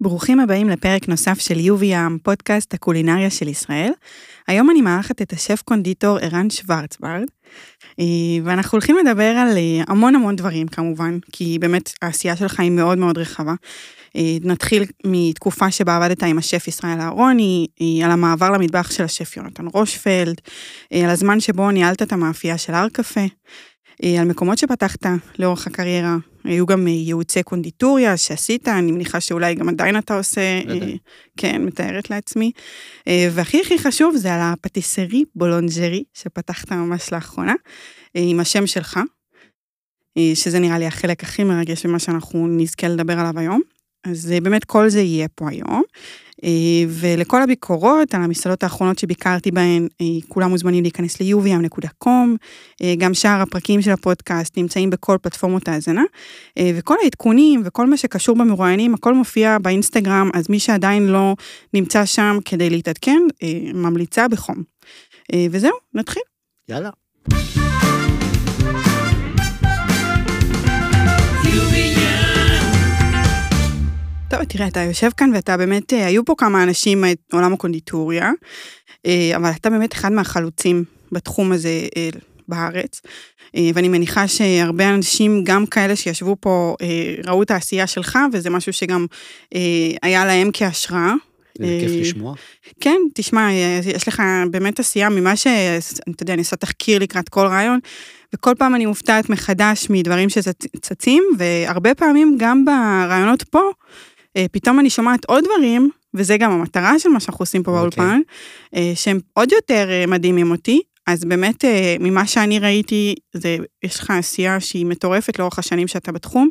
ברוכים הבאים לפרק נוסף של יובי ים, פודקאסט הקולינריה של ישראל. היום אני מארחת את השף קונדיטור ערן שוורצברד, אה, ואנחנו הולכים לדבר על אה, המון המון דברים כמובן, כי באמת העשייה שלך היא מאוד מאוד רחבה. אה, נתחיל מתקופה שבה עבדת עם השף ישראל אהרוני, על המעבר למטבח של השף יונתן רושפלד, על הזמן שבו ניהלת את המאפייה של הר קפה. על מקומות שפתחת לאורך הקריירה, היו גם ייעוצי קונדיטוריה שעשית, אני מניחה שאולי גם עדיין אתה עושה, בוודאי. כן, מתארת לעצמי. והכי הכי חשוב זה על הפטיסרי בולונג'רי שפתחת ממש לאחרונה, עם השם שלך, שזה נראה לי החלק הכי מרגש ממה שאנחנו נזכה לדבר עליו היום. אז באמת כל זה יהיה פה היום. ולכל הביקורות על המסעדות האחרונות שביקרתי בהן, כולם מוזמנים להיכנס ל-uvm.com, גם שאר הפרקים של הפודקאסט נמצאים בכל פלטפורמות ההאזנה, וכל העדכונים וכל מה שקשור במרואיינים, הכל מופיע באינסטגרם, אז מי שעדיין לא נמצא שם כדי להתעדכן, ממליצה בחום. וזהו, נתחיל. יאללה. טוב, תראה, אתה יושב כאן ואתה באמת, היו פה כמה אנשים מעולם הקונדיטוריה, אבל אתה באמת אחד מהחלוצים בתחום הזה בארץ, ואני מניחה שהרבה אנשים, גם כאלה שישבו פה, ראו את העשייה שלך, וזה משהו שגם היה להם כהשראה. זה כיף לשמוע. כן, תשמע, יש לך באמת עשייה ממה ש... אתה יודע, אני עושה תחקיר לקראת כל רעיון, וכל פעם אני מופתעת מחדש מדברים שצצים, והרבה פעמים גם ברעיונות פה, פתאום אני שומעת עוד דברים, וזה גם המטרה של מה שאנחנו עושים פה באולפן, okay. שהם עוד יותר מדהימים אותי. אז באמת, ממה שאני ראיתי, זה, יש לך עשייה שהיא מטורפת לאורך השנים שאתה בתחום,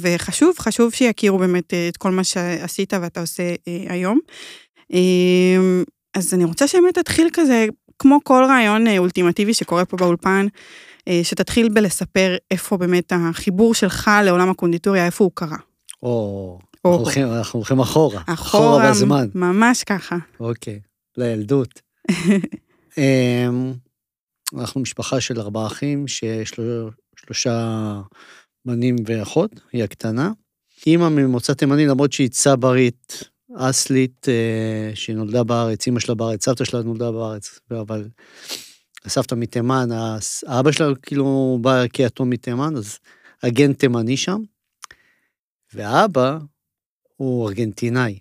וחשוב, חשוב שיכירו באמת את כל מה שעשית ואתה עושה היום. אז אני רוצה שבאמת תתחיל כזה, כמו כל רעיון אולטימטיבי שקורה פה באולפן, שתתחיל בלספר איפה באמת החיבור שלך לעולם הקונדיטוריה, איפה הוא קרה. או, אנחנו הולכים, אנחנו הולכים אחורה, אחורה, אחורה בזמן. ממש ככה. אוקיי, לילדות. אנחנו משפחה של ארבעה אחים, ששלושה בנים ואחות, היא הקטנה. אימא ממוצא תימני, למרות שהיא צברית, אסלית, שנולדה בארץ, אימא שלה בארץ, סבתא שלה נולדה בארץ, אבל הסבתא מתימן, האבא שלה כאילו בא כיתום מתימן, אז הגן תימני שם. והאבא הוא ארגנטינאי,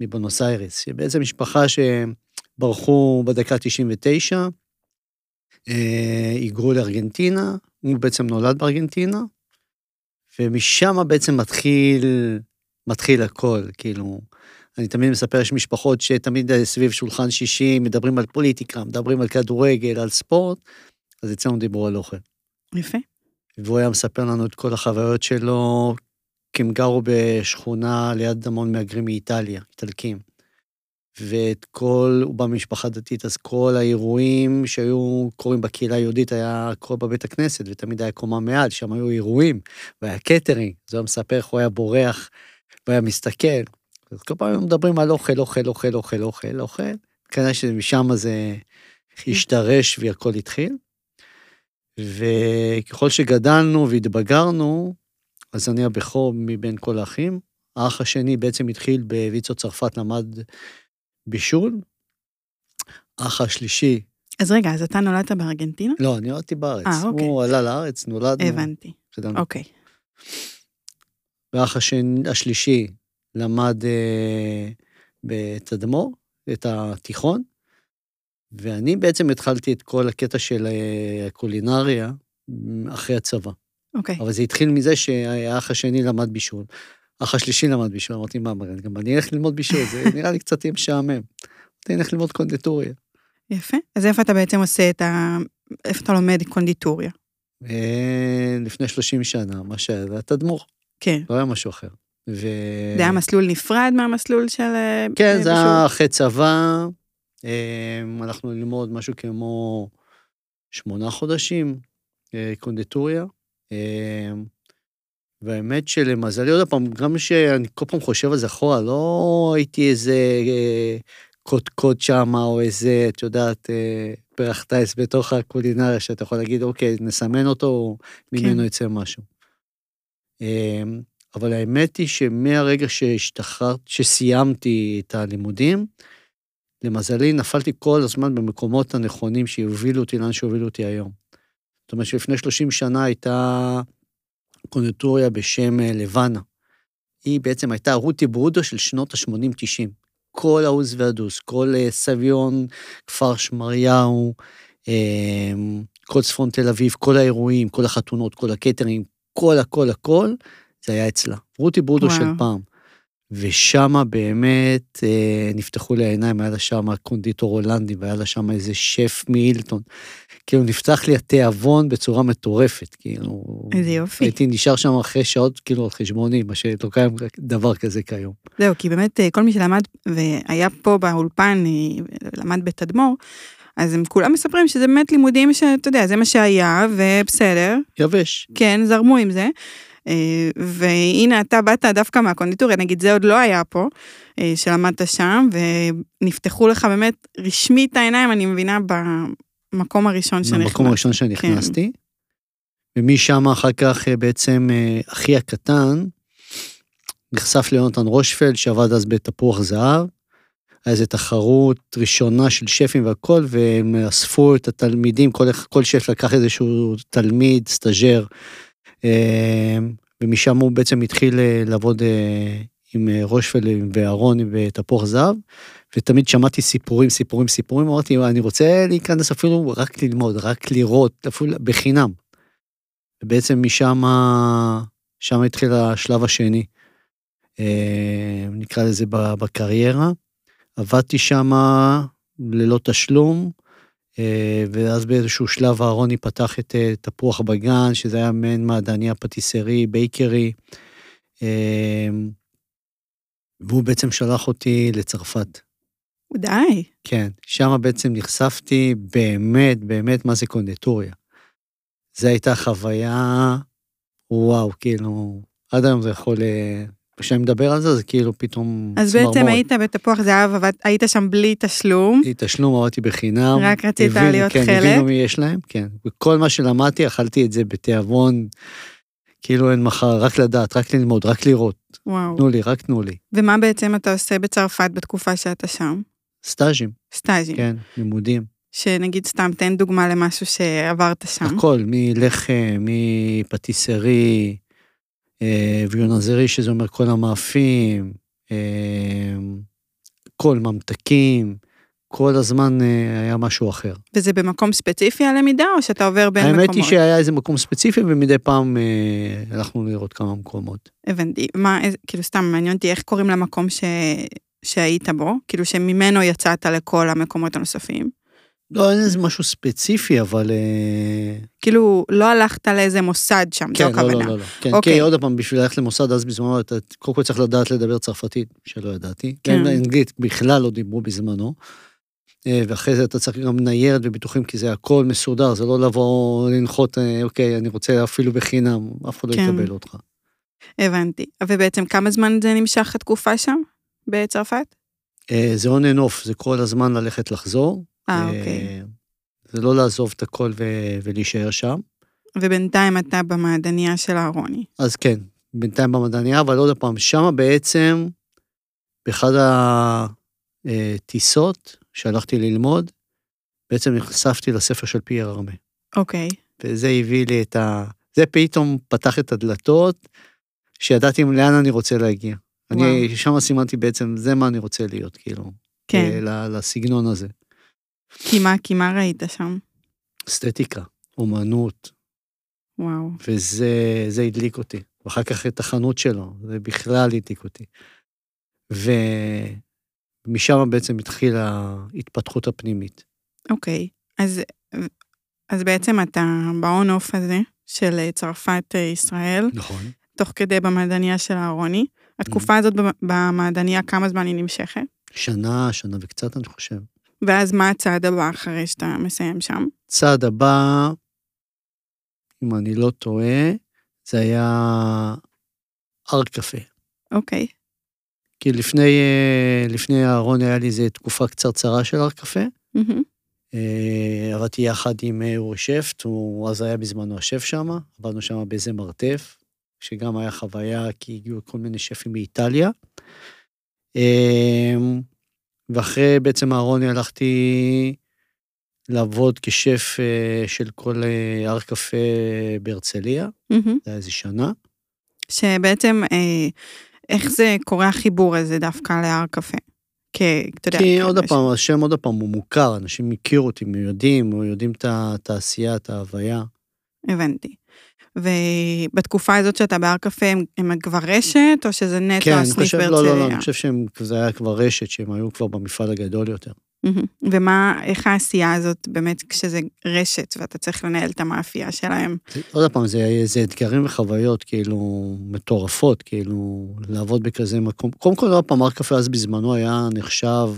מבונוס איירס, שבעצם משפחה שברחו בדקה 99, היגרו לארגנטינה, הוא בעצם נולד בארגנטינה, ומשם בעצם מתחיל, מתחיל הכל, כאילו, אני תמיד מספר, יש משפחות שתמיד סביב שולחן שישי מדברים על פוליטיקה, מדברים על כדורגל, על ספורט, אז אצלנו דיברו על אוכל. יפה. והוא היה מספר לנו את כל החוויות שלו, כי הם גרו בשכונה ליד המון מהגרים מאיטליה, איטלקים. ואת כל, הוא בא ממשפחה דתית, אז כל האירועים שהיו קורים בקהילה היהודית היה קורה בבית הכנסת, ותמיד היה קומה מעל, שם היו אירועים, והיה קטרינג, זה היה מספר איך הוא היה בורח, והיה מסתכל. אז כל פעם מדברים על אוכל, אוכל, אוכל, אוכל, אוכל, אוכל. כנראה שמשם זה השתרש והכל התחיל. וככל שגדלנו והתבגרנו, אז אני הבכור מבין כל האחים. האח השני בעצם התחיל בוויצו צרפת, למד בישול. האח השלישי... אז רגע, אז אתה נולדת בארגנטינה? לא, אני נולדתי בארץ. אה, אוקיי. הוא עלה לארץ, נולדנו. הבנתי. גדלנו. אוקיי. והאח השני, השלישי למד אה, בתדמור, את התיכון, ואני בעצם התחלתי את כל הקטע של אה, הקולינריה אחרי הצבא. אוקיי. אבל זה התחיל מזה שהאח השני למד בישול. האח השלישי למד בישול, אמרתי, מה, גם אני אלך ללמוד בישול, זה נראה לי קצת יהיה משעמם. אני אלך ללמוד קונדיטוריה. יפה. אז איפה אתה בעצם עושה את ה... איפה אתה לומד קונדיטוריה? אה, לפני 30 שנה, מה שהיה, זה התדמור. כן. לא היה משהו אחר. ו... זה היה מסלול נפרד מהמסלול של... אה, כן, זה? היה אחרי צבא, אה, הלכנו ללמוד משהו כמו שמונה חודשים, קונדיטוריה. אה, והאמת שלמזלי, עוד פעם, גם שאני כל פעם חושב על זה אחורה, לא הייתי איזה אה, קודקוד שם, או איזה, את יודעת, אה, פרח טייס בתוך הקולינריה, שאתה יכול להגיד, אוקיי, נסמן אותו, ממנו כן. יצא משהו. אה, אבל האמת היא שמהרגע שהשתחררת, שסיימתי את הלימודים, למזלי נפלתי כל הזמן במקומות הנכונים שיובילו אותי לאן שהובילו אותי היום. זאת אומרת שלפני 30 שנה הייתה קונדיטוריה בשם אה, לבנה. היא בעצם הייתה רותי ברודו של שנות ה-80-90. כל העוז והדוס, כל אה, סביון, כפר שמריהו, אה, כל צפון תל אביב, כל האירועים, כל החתונות, כל הקטרים, כל הכל הכל, זה היה אצלה. רותי ברודו וואו. של פעם. ושמה באמת אה, נפתחו לי העיניים, היה לה שם קונדיטור הולנדי, והיה לה שם איזה שף מילטון. כאילו נפתח לי התיאבון בצורה מטורפת, כאילו... איזה יופי. הייתי נשאר שם אחרי שעות, כאילו, על חשבוני, מה שלא קיים דבר כזה כיום. זהו, כי באמת אה, כל מי שלמד והיה פה באולפן, אה, למד בתדמור, אז הם כולם מספרים שזה באמת לימודים שאתה יודע, זה מה שהיה, ובסדר. יבש. כן, זרמו עם זה. אה, והנה אתה באת דווקא מהקונדיטוריה, נגיד זה עוד לא היה פה, שלמדת שם, ונפתחו לך באמת רשמית העיניים, אני מבינה, במקום הראשון שנכנסת. במקום הראשון שנכנסתי. כן. ומשם אחר כך אה, בעצם אחי הקטן נחשף ליונתן רושפלד, שעבד אז בתפוח זהב. היה איזו תחרות ראשונה של שפים והכל, והם אספו את התלמידים, כל, כל שף לקח איזשהו תלמיד, סטאג'ר, אמ, ומשם הוא בעצם התחיל אה, לעבוד אה, עם אה, רושפלד ואהרון ותפוח זהב, ותמיד שמעתי סיפורים, סיפורים, סיפורים, אמרתי, אני רוצה להיכנס אפילו רק ללמוד, רק לראות, אפילו בחינם. ובעצם משם, שם התחיל השלב השני, נקרא לזה בקריירה. עבדתי שם ללא תשלום, אה, ואז באיזשהו שלב אהרוני פתח את אה, תפוח בגן, שזה היה מעין מעדניה פטיסרי, בייקרי, אה, והוא בעצם שלח אותי לצרפת. די. כן, שם בעצם נחשפתי באמת, באמת מה זה קונדטוריה. זו הייתה חוויה, וואו, כאילו, עד היום זה יכול כשאני מדבר על זה, זה כאילו פתאום אז צמרמורת. בעצם היית בתפוח זהב, אבל היית שם בלי תשלום. בלי תשלום, עבדתי בחינם. רק רצית הבין, להיות כן, חלק. כן, הבינו מי יש להם, כן. וכל מה שלמדתי, אכלתי את זה בתיאבון, כאילו אין מחר, רק לדעת, רק ללמוד, רק לראות. וואו. תנו לי, רק תנו לי. ומה בעצם אתה עושה בצרפת בתקופה שאתה שם? סטאז'ים. סטאז'ים. כן, לימודים. שנגיד סתם, תן דוגמה למשהו שעברת שם. הכל, מלחם, מפטיסרי, אה, ויונזרי, שזה אומר כל המאפים, אה, כל ממתקים, כל הזמן אה, היה משהו אחר. וזה במקום ספציפי הלמידה, או שאתה עובר בין האמת מקומות? האמת היא שהיה איזה מקום ספציפי, ומדי פעם הלכנו לראות כמה מקומות. הבנתי. מה, איזה, כאילו סתם מעניין אותי איך קוראים למקום ש... שהיית בו? כאילו שממנו יצאת לכל המקומות הנוספים? לא, אין איזה משהו ספציפי, אבל... אה, כאילו, לא הלכת לאיזה מוסד שם, כן, זו הכוונה. לא, לא, לא, לא. כן, אוקיי. כי עוד פעם, בשביל ללכת למוסד, אז בזמנו, אתה קודם כל צריך לדעת לדבר צרפתית, שלא ידעתי. כן. אנגלית בכלל לא דיברו בזמנו. אה, ואחרי זה אתה צריך גם ניירת וביטוחים, כי זה הכל מסודר, זה לא לבוא לנחות, אה, אוקיי, אני רוצה אפילו בחינם, אף אחד לא כן. יקבל אותך. הבנתי. ובעצם כמה זמן זה נמשך התקופה שם, בצרפת? זה on and off, זה כל הזמן ללכת לחזור. אה, אוקיי. זה לא לעזוב את הכל ו- ולהישאר שם. ובינתיים אתה במעדניה של אהרוני. אז כן, בינתיים במעדניה, אבל עוד פעם, שמה בעצם, באחד הטיסות שהלכתי ללמוד, בעצם נחשפתי לספר של פייר ארמה. אוקיי. וזה הביא לי את ה... זה פתאום פתח את הדלתות, שידעתי לאן אני רוצה להגיע. וואו. אני שם סימנתי בעצם, זה מה אני רוצה להיות, כאילו. כן. לסגנון הזה. כי מה, כי מה ראית שם? אסתטיקה, אומנות. וואו. וזה הדליק אותי. ואחר כך את החנות שלו, זה בכלל הדליק אותי. ומשם בעצם התחילה ההתפתחות הפנימית. אוקיי, אז, אז בעצם אתה באון-אוף הזה של צרפת-ישראל. נכון. תוך כדי במעדניה של אהרוני. התקופה mm. הזאת במעדניה, כמה זמן היא נמשכת? שנה, שנה וקצת, אני חושב. ואז מה הצעד הבא אחרי שאתה מסיים שם? צעד הבא, אם אני לא טועה, זה היה ארט קפה. אוקיי. כי לפני, אה, לפני אהרון היה לי איזה תקופה קצרצרה של ארט קפה. Mm-hmm. עבדתי יחד עם אה, אורי שפט, הוא אז היה בזמנו השף שם, עבדנו שם באיזה מרתף, שגם היה חוויה, כי הגיעו כל מיני שפים מאיטליה. ואחרי בעצם אהרוני הלכתי לעבוד כשף אה, של כל אה, הר קפה בהרצליה, מהמם. זה היה איזה שנה. שבעצם, אה, איך זה קורה החיבור הזה דווקא להר קפה? כי, אתה יודע... כי כן, עוד פעם, השם עוד פעם הוא מוכר, אנשים הכירו אותי, הם יודעים, או יודעים את התעשייה, את ההוויה. הבנתי. ובתקופה הזאת שאתה בהר קפה, הם, הם כבר רשת, או שזה נטו כן, הסניף חושב, בהרצליה? לא, לא, לא, אני חושב שזה היה כבר רשת, שהם היו כבר במפעל הגדול יותר. ומה, איך העשייה הזאת באמת כשזה רשת ואתה צריך לנהל את המאפייה שלהם? עוד פעם, זה, זה אתגרים וחוויות כאילו מטורפות, כאילו לעבוד בכזה מקום. קודם כל, עוד פעם, הר קפה אז בזמנו היה נחשב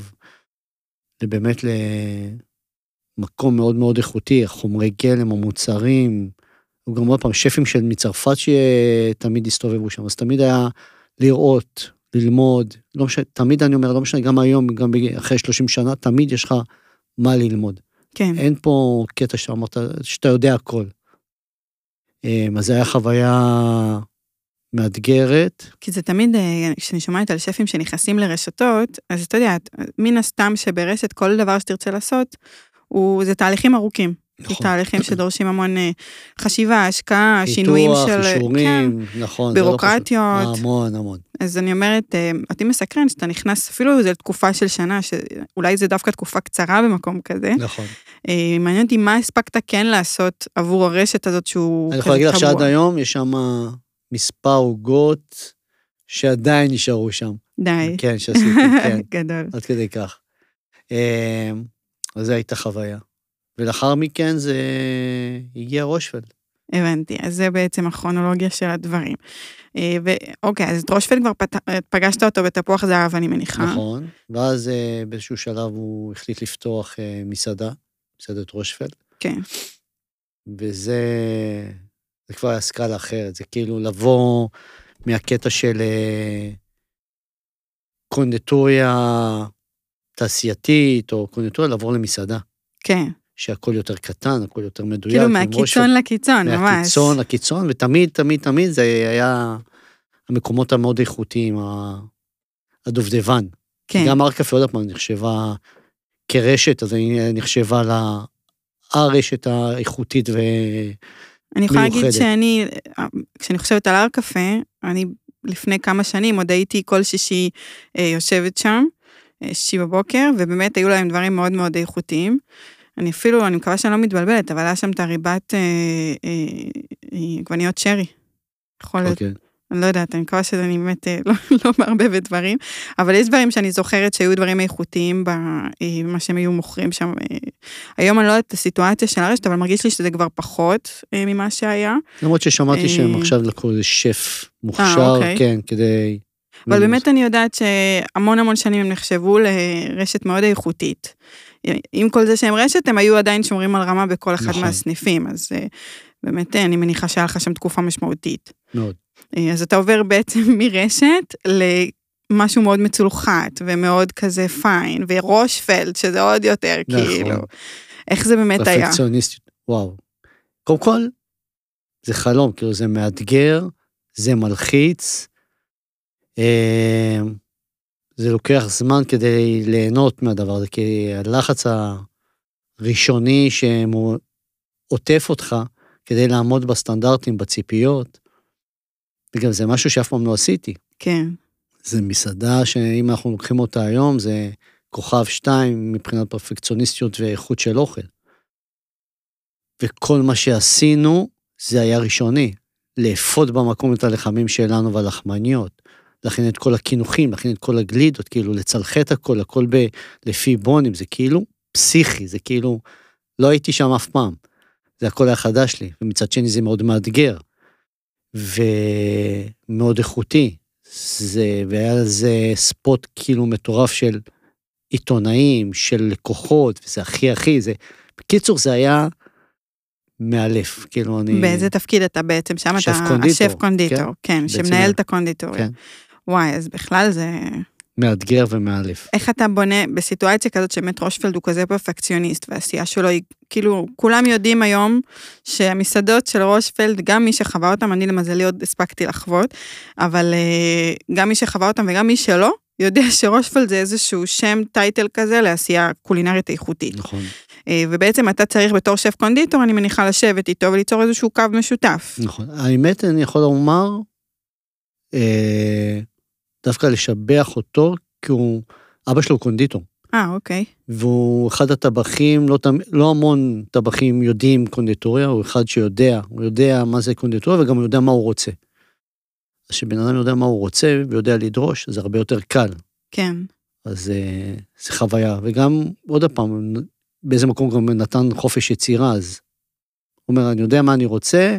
באמת למקום מאוד מאוד איכותי, החומרי גלם, המוצרים, וגם עוד פעם, שפים של מצרפת שתמיד הסתובבו שם, אז תמיד היה לראות, ללמוד, לא משנה, תמיד אני אומר, לא משנה, גם היום, גם אחרי 30 שנה, תמיד יש לך מה ללמוד. כן. אין פה קטע שאמרת, שאתה יודע הכל. אמ, אז זו הייתה חוויה מאתגרת. כי זה תמיד, אה, כשאני שומעת על שפים שנכנסים לרשתות, אז אתה יודע, מן הסתם שברשת כל דבר שתרצה לעשות, הוא, זה תהליכים ארוכים. זה נכון. תהליכים שדורשים המון אה, חשיבה, השקעה, שינויים פיתוח, של... כן, אישורים, נכון. זה לא. בירוקרטיות. המון, המון. אז אני אומרת, אה, אותי מסקרן שאתה נכנס, אפילו זו תקופה של שנה, שאולי זה דווקא תקופה קצרה במקום כזה. נכון. אה, מעניין אותי מה הספקת כן לעשות עבור הרשת הזאת שהוא אני יכול להגיד לך שעד. היום יש שם מספר עוגות שעדיין נשארו שם. די. כן, שעשיתי, כן. גדול. עד כדי כך. אז זו הייתה חוויה. ולאחר מכן זה הגיע רושפלד. הבנתי, אז זה בעצם הכרונולוגיה של הדברים. אה, ואוקיי, אז את רושפלד כבר פת... פגשת אותו בתפוח זהב, אני מניחה. נכון. ואז אה, באיזשהו שלב הוא החליט לפתוח אה, מסעדה, מסעדת רושפלד. כן. וזה זה כבר היה סקאלה אחרת, זה כאילו לבוא מהקטע של קונדטוריה תעשייתית, או קונדטוריה לעבור למסעדה, כן. שהכל יותר קטן, הכל יותר מדויק. כאילו מהקיצון רושפלד. לקיצון, ממש. מהקיצון לקיצון, ותמיד, תמיד, תמיד זה היה המקומות המאוד איכותיים, הדובדבן. כן. גם הר קפה, עוד פעם, נחשבה כרשת, אז היא נחשבה לה... הרשת האיכותית ו... אני יכולה להגיד. שאני, כשאני חושבת על הר קפה, אני לפני כמה שנים עוד הייתי כל שישי אה, יושבת שם, אה, שישי בבוקר, ובאמת היו להם דברים מאוד מאוד איכותיים. אני אפילו, אני מקווה שאני לא מתבלבלת, אבל היה שם את הריבת אה, אה, אה, עגבניות שרי. יכול להיות, אוקיי. אני לא יודעת, אני מקווה שאני באמת אה, לא, לא מערבבת דברים, אבל יש דברים שאני זוכרת שהיו דברים איכותיים במה שהם היו מוכרים שם. אה. היום אני לא יודעת את הסיטואציה של הרשת, אבל מרגיש לי שזה כבר פחות אה, ממה שהיה. למרות ששמעתי שהם אה, עכשיו לקחו איזה שף מוכשר, אוקיי. כן, כדי... אבל באמת אני יודעת שהמון המון שנים הם נחשבו לרשת מאוד איכותית. עם כל זה שהם רשת, הם היו עדיין שומרים על רמה בכל אחד נכון. מהסניפים, אז אה, באמת אה, אני מניחה שהיה לך שם תקופה משמעותית. מאוד. אה, אז אתה עובר בעצם מרשת למשהו מאוד מצולחת ומאוד כזה פיין, ורושפלד, שזה עוד יותר נכון. כאילו. איך זה באמת היה? פרפקציוניסטיות, וואו. קודם כל, זה חלום, כאילו זה מאתגר, זה מלחיץ, זה לוקח זמן כדי ליהנות מהדבר הזה, כי הלחץ הראשוני שעוטף אותך כדי לעמוד בסטנדרטים, בציפיות, וגם זה משהו שאף פעם לא עשיתי. כן, זה מסעדה שאם אנחנו לוקחים אותה היום, זה כוכב שתיים מבחינת פרפקציוניסטיות ואיכות של אוכל. וכל מה שעשינו, זה היה ראשוני. לאפות במקום את הלחמים שלנו והלחמניות. להכין את כל הקינוחים, להכין את כל הגלידות, כאילו לצלחת הכל, הכל ב, לפי בונים, זה כאילו פסיכי, זה כאילו, לא הייתי שם אף פעם. זה הכל היה חדש לי, ומצד שני זה מאוד מאתגר. ומאוד איכותי. זה, והיה לזה ספוט כאילו מטורף של עיתונאים, של לקוחות, וזה הכי הכי, זה... בקיצור, זה היה מאלף, כאילו אני... באיזה תפקיד אתה בעצם? שם אתה קונדיטור, השף קונדיטור, כן, בעצם שמנהל. את הקונדיטוריה. כן. וואי, אז בכלל זה מאתגר ומאלף. איך אתה בונה בסיטואציה כזאת שבאמת רושפלד הוא כזה פרפקציוניסט והעשייה שלו היא כאילו כולם יודעים היום שהמסעדות של רושפלד גם מי שחווה אותם אני למזלי עוד הספקתי לחוות אבל אה, גם מי שחווה אותם וגם מי שלא יודע שרושפלד זה איזשהו שם טייטל כזה לעשייה קולינרית איכותית נכון. אה, ובעצם אתה צריך בתור שף קונדיטור אני מניחה לשבת איתו וליצור איזשהו קו משותף. נכון. האמת, אני יכול לומר, אה, דווקא לשבח אותו, כי הוא, אבא שלו הוא קונדיטור. אה אוקיי. והוא אחד הטבחים, לא, לא המון טבחים יודעים קונדיטוריה, הוא אחד שיודע, הוא יודע מה זה קונדיטוריה וגם הוא יודע מה הוא רוצה. אז כשבן אדם יודע מה הוא רוצה ויודע לדרוש, זה הרבה יותר קל. כן. אז אה, זה חוויה. וגם, עוד פעם, באיזה מקום גם נתן חופש יצירה, אז הוא אומר, אני יודע מה אני רוצה,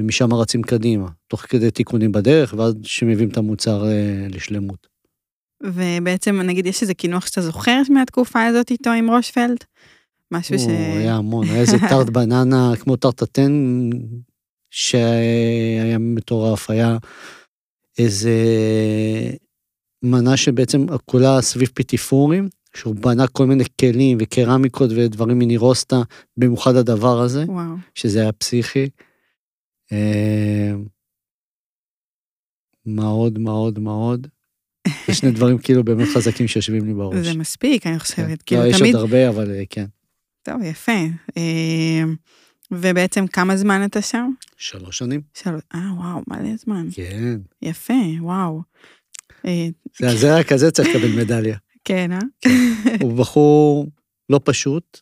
ומשם רצים קדימה, תוך כדי תיקונים בדרך, ואז שמביאים את המוצר אה, לשלמות. ובעצם נגיד יש איזה קינוח שאתה זוכר מהתקופה הזאת איתו עם רושפלד? משהו ש... הוא היה המון, היה איזה טארט בננה, כמו טארט הטן, שהיה מטורף, היה איזה מנה שבעצם כולה סביב פטיפורים, שהוא בנה כל מיני כלים וקרמיקות ודברים מנירוסטה, במיוחד הדבר הזה, וואו. שזה היה פסיכי. אה, מאוד מאוד מאוד. זה שני דברים כאילו באמת חזקים שיושבים לי בראש. זה מספיק אני כן. חושבת. לא, כאילו יש תמיד... עוד הרבה, אבל אה, כן. טוב יפה. אה, ובעצם כמה זמן אתה שם? שלוש שנים. שלוש... אה וואו מלא זמן. כן. יפה וואו. זה רק כזה צריך לקבל מדליה. כן אה? הוא בחור לא פשוט,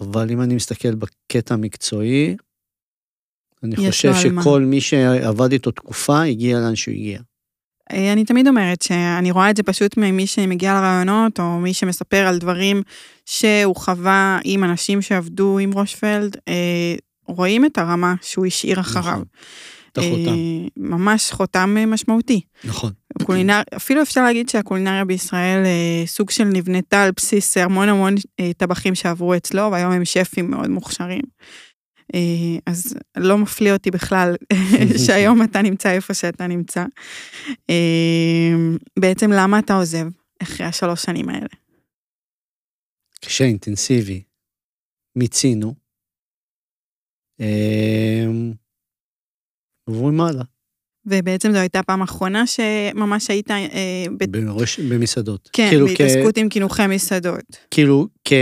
אבל אם אני מסתכל בקטע המקצועי, אני חושב על מה. שכל מי שעבד איתו תקופה הגיע לאן שהוא הגיע. אה, אני תמיד אומרת שאני רואה את זה פשוט ממי שמגיע לרעיונות, או מי שמספר על דברים שהוא חווה עם אנשים שעבדו עם רושפלד, אה, רואים את הרמה שהוא השאיר אחריו. נכון. את החותם. אה, ממש חותם משמעותי. נכון. קולינר, אפילו אפשר להגיד שהקולינריה בישראל סוג של נבנתה על בסיס המון המון טבחים שעברו אצלו, והיום הם שפים מאוד מוכשרים. אה, אז לא מפליא אותי בכלל שהיום אתה נמצא איפה שאתה נמצא. אה, בעצם למה אתה עוזב אחרי השלוש שנים האלה? קשה, אינטנסיבי. מיצינו. אמ, עוברים הלאה. ובעצם זו הייתה פעם אחרונה שממש היית אה, ב- בראש- במסעדות. כן, כאילו, כ- בהתעסקות עם קינוחי מסעדות. כאילו כ-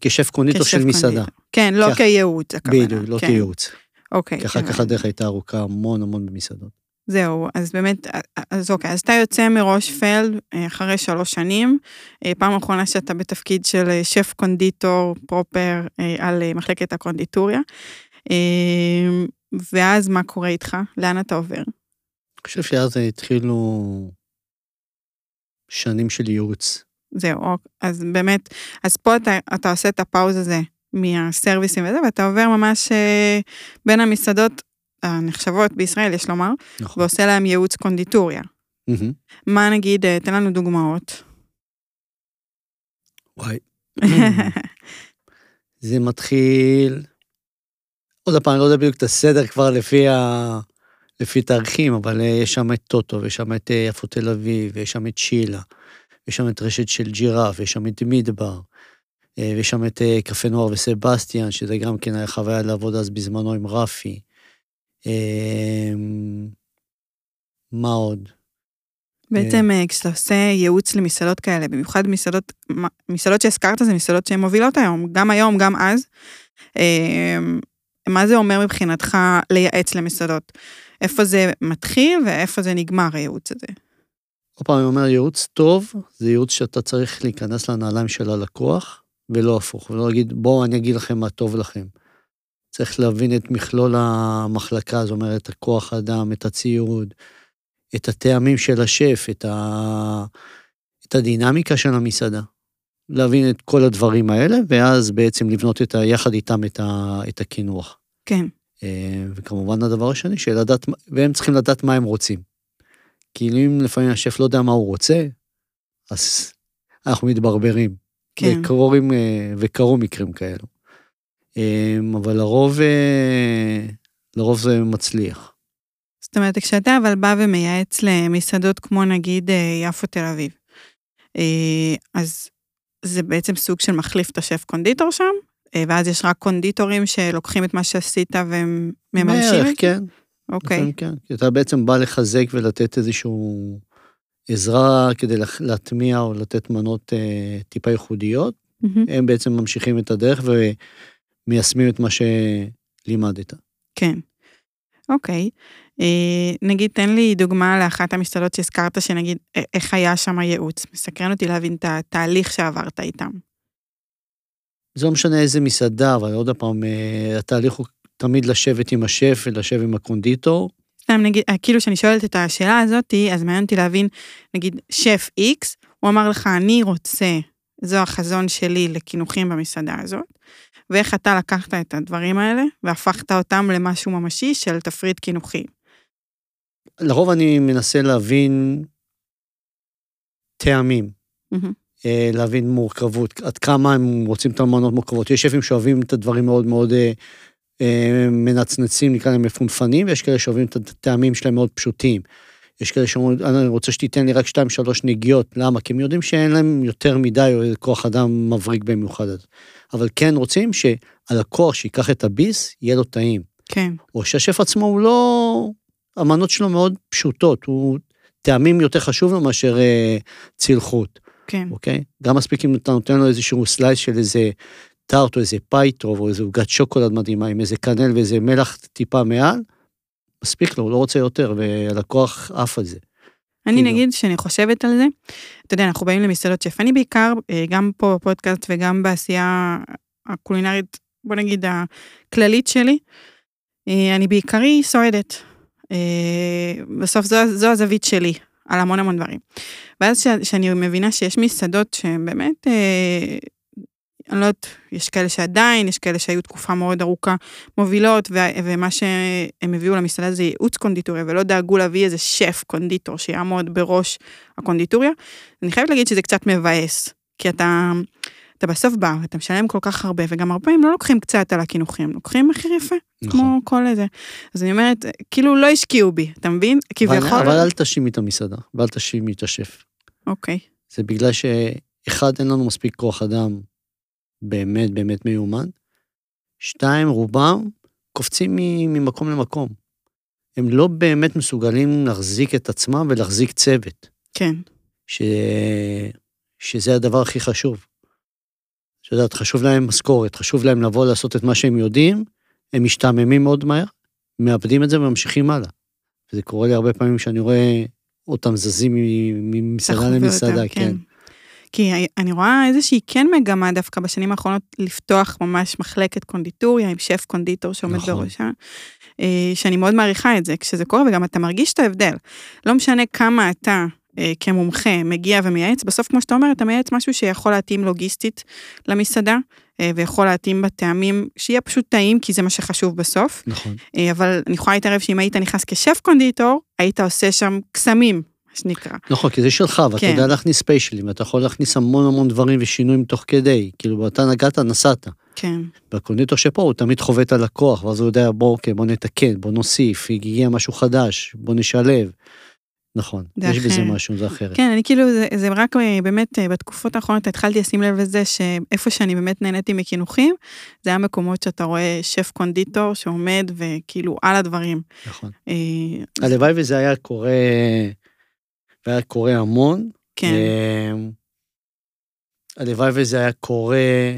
כשף קונדיטור כשף של מסעדה. קונדיטור. כן, לא כך- כייעוץ, הכוונה. בדיוק, לא כן. כייעוץ. אוקיי. כך הבנתי. הדרך הייתה ארוכה המון המון במסעדות. זהו, אז באמת, אז אוקיי, אז אתה יוצא מראש פלד אה, אחרי שלוש שנים, אה, פעם אחרונה שאתה בתפקיד של אה, שף קונדיטור פרופר אה, על אה, מחלקת הקונדיטוריה, אה, ואז מה קורה איתך? לאן אתה עובר? אני חושב שאז התחילו שנים של ייעוץ. זהו, אוק, אז באמת, אז פה אתה, אתה עושה את הפאוז הזה מהסרוויסים וזה, ואתה עובר ממש אה, בין המסעדות הנחשבות בישראל, יש לומר, נכון. ועושה להם ייעוץ קונדיטוריה. מהמם. מה נגיד, אה, תן לנו דוגמאות. וואי. זה מתחיל... עוד פעם, אני לא יודע בדיוק את הסדר כבר לפי, ה... לפי תאריכים, אבל אה, יש שם את טוטו, ויש שם את אה, יפו תל אביב, ויש שם את שילה, ויש שם את רשת של ג'ירף, ויש שם את מדבר, אה, ויש שם את קפה נוער וסבסטיאן, שזה גם כן היה חוויה לעבוד אז בזמנו עם רפי. אה, מה עוד? בעצם כשאתה עושה ייעוץ למסעדות כאלה, במיוחד מסעדות, מסעדות שהזכרת זה מסעדות שהן מובילות היום, גם היום, גם אז. מה זה אומר מבחינתך לייעץ למסעדות? איפה זה מתחיל ואיפה זה נגמר הייעוץ הזה? עוד פעם, אני אומר, ייעוץ טוב, זה ייעוץ שאתה צריך להיכנס לנעליים של הלקוח, ולא הפוך, ולא להגיד, בואו אני אגיד לכם מה טוב לכם. צריך להבין את מכלול המחלקה, זאת אומרת, את הכוח אדם, את הציוד, את הטעמים של השף, את, ה... את הדינמיקה של המסעדה. להבין את כל הדברים האלה, ואז בעצם לבנות את ה... יחד איתם את, ה... את הקינוח. כן, אה, וכמובן הדבר השני, שלדעת, והם צריכים לדעת מה הם רוצים. כי אם לפעמים השף לא יודע מה הוא רוצה, אז אנחנו מתברברים. כן. וקורים, אה, וקרו מקרים כאלו. אה, אבל לרוב, לרוב זה מצליח. זאת אומרת, כשאתה אבל בא ומייעץ למסעדות כמו נגיד יפו תל אביב, אז זה בעצם סוג של מחליף את השף קונדיטור שם, אה, ואז יש רק קונדיטורים שלוקחים את מה שעשית והם מממשים בערך? כן. אוקיי, כן. כי אתה בעצם בא לחזק ולתת איזשהו עזרה כדי לה- להטמיע או לתת מנות אה, טיפה ייחודיות. מהמם, הם בעצם ממשיכים את הדרך ומיישמים את מה שלימדת. כן. אוקיי. אה, נגיד, תן לי דוגמה לאחת המסעדות שהזכרת, שנגיד, א- איך היה שם הייעוץ. מסקרן אותי להבין את התהליך שעברת איתם. זה לא משנה איזה מסעדה, אבל עוד פעם, אה, התהליך הוא תמיד לשבת עם השף ולשבת עם הקונדיטור. סתם נגיד, אה, כאילו שאני שואלת את השאלה הזאתי, אז מעניין אותי להבין, נגיד, שף איקס, הוא אמר לך, אני רוצה, זו החזון שלי לקינוחים במסעדה הזאת, ואיך אתה לקחת את הדברים האלה והפכת אותם למשהו ממשי של תפריט קינוחי. לרוב אני מנסה להבין טעמים, אה, להבין מורכבות, עד כמה הם רוצים את המנות מורכבות. יש שפים שאוהבים את הדברים מאוד מאוד אה, אה, מנצנצים, נקרא להם מפונפנים, ויש כאלה שאוהבים את הטעמים שלהם מאוד פשוטים. יש כאלה שאומרים, אני רוצה שתיתן לי רק שתיים, שלוש נגיעות. למה? כי הם יודעים שאין להם יותר מדי או כוח אדם מבריק במיוחד. אבל כן רוצים שהלקוח שיקח את הביס, יהיה לו טעים. כן, או שהשף עצמו הוא לא... המנות שלו מאוד פשוטות, הוא טעמים יותר חשוב לו מאשר אה, צלחות, כן, אוקיי? גם מספיק אם אתה נותן לו איזשהו סלייס של איזה טארט או איזה פאי טוב, או איזה עוגת שוקולד מדהימה עם איזה קנל ואיזה מלח טיפה מעל, מספיק לו, הוא לא רוצה יותר, והלקוח עף על זה. אני כאילו. נגיד שאני חושבת על זה, אתה יודע, אנחנו באים למסעדות שף. אני בעיקר, אה, גם פה בפודקאסט וגם בעשייה הקולינרית, בוא נגיד, הכללית שלי, אה, אני בעיקרי סועדת. אה, בסוף זו, זו הזווית שלי, על המון המון דברים. ואז כשאני מבינה שיש מסעדות שהן באמת, אה, אני לא יודעת, יש כאלה שעדיין, יש כאלה שהיו תקופה מאוד ארוכה מובילות, ו- ומה שהם הביאו למסעדה זה ייעוץ קונדיטוריה, ולא דאגו להביא איזה שף קונדיטור שיעמוד בראש הקונדיטוריה. אני חייבת להגיד שזה קצת מבאס, כי אתה, אתה בסוף בא, ואתה משלם כל כך הרבה, וגם הרבה פעמים לא לוקחים קצת על הקינוחים, לוקחים מחיר יפה, נכון. כמו כל איזה. אז אני אומרת, כאילו לא השקיעו בי, אתה מבין? אבל, כביכול... אבל אל תאשימי את המסעדה, ואל תאשימי את השף. אוקיי, זה בגלל שאחד, אין לנו מספיק כוח אדם באמת באמת מיומן. שתיים, רובם קופצים ממקום למקום. הם לא באמת מסוגלים להחזיק את עצמם ולהחזיק צוות, כן, ש... שזה הדבר הכי חשוב. את יודעת, חשוב להם משכורת, חשוב להם לבוא לעשות את מה שהם יודעים, הם משתעממים מאוד מהר, מאבדים את זה וממשיכים הלאה. וזה קורה לי הרבה פעמים שאני רואה אותם זזים ממסעדה למסעדה, אותם, כן. כי אני רואה איזושהי כן מגמה דווקא בשנים האחרונות לפתוח ממש מחלקת קונדיטוריה עם שף קונדיטור שעומד נכון. בראשה, אה, שאני מאוד מעריכה את זה כשזה קורה, וגם אתה מרגיש את ההבדל. לא משנה כמה אתה כמומחה מגיע ומייעץ, בסוף כמו שאתה אומר, אתה מייעץ משהו שיכול להתאים לוגיסטית למסעדה, אה, ויכול להתאים בטעמים, שיהיה פשוט טעים, כי זה מה שחשוב בסוף. נכון. אה, אבל אני יכולה להתערב שאם היית נכנס כשף קונדיטור, היית עושה שם קסמים, מה שנקרא. נכון, כי זה שלך, ואתה כן. יודע להכניס ספיישלים, ואתה יכול להכניס המון המון דברים ושינויים תוך כדי, כאילו, אתה נגעת, נסעת. כן, והקונדיטור שפה הוא תמיד חווה את הלקוח, ואז הוא יודע, בוא, אוקיי, בוא נתקן, בוא נוסיף, הגיע משהו חדש, בוא נשלב. נכון, יש בזה. משהו, זה אחרת. כן, אני כאילו, זה, זה רק אה, באמת, אה, בתקופות האחרונות התחלתי לשים לב לזה שאיפה שאני באמת נהניתי מקינוחים, זה היה מקומות שאתה רואה שף קונדיטור שעומד וכאילו על הדברים. נכון. אה, הלוואי וזה היה קורה, והיה קורה המון. כן, אה, הלוואי וזה היה קורה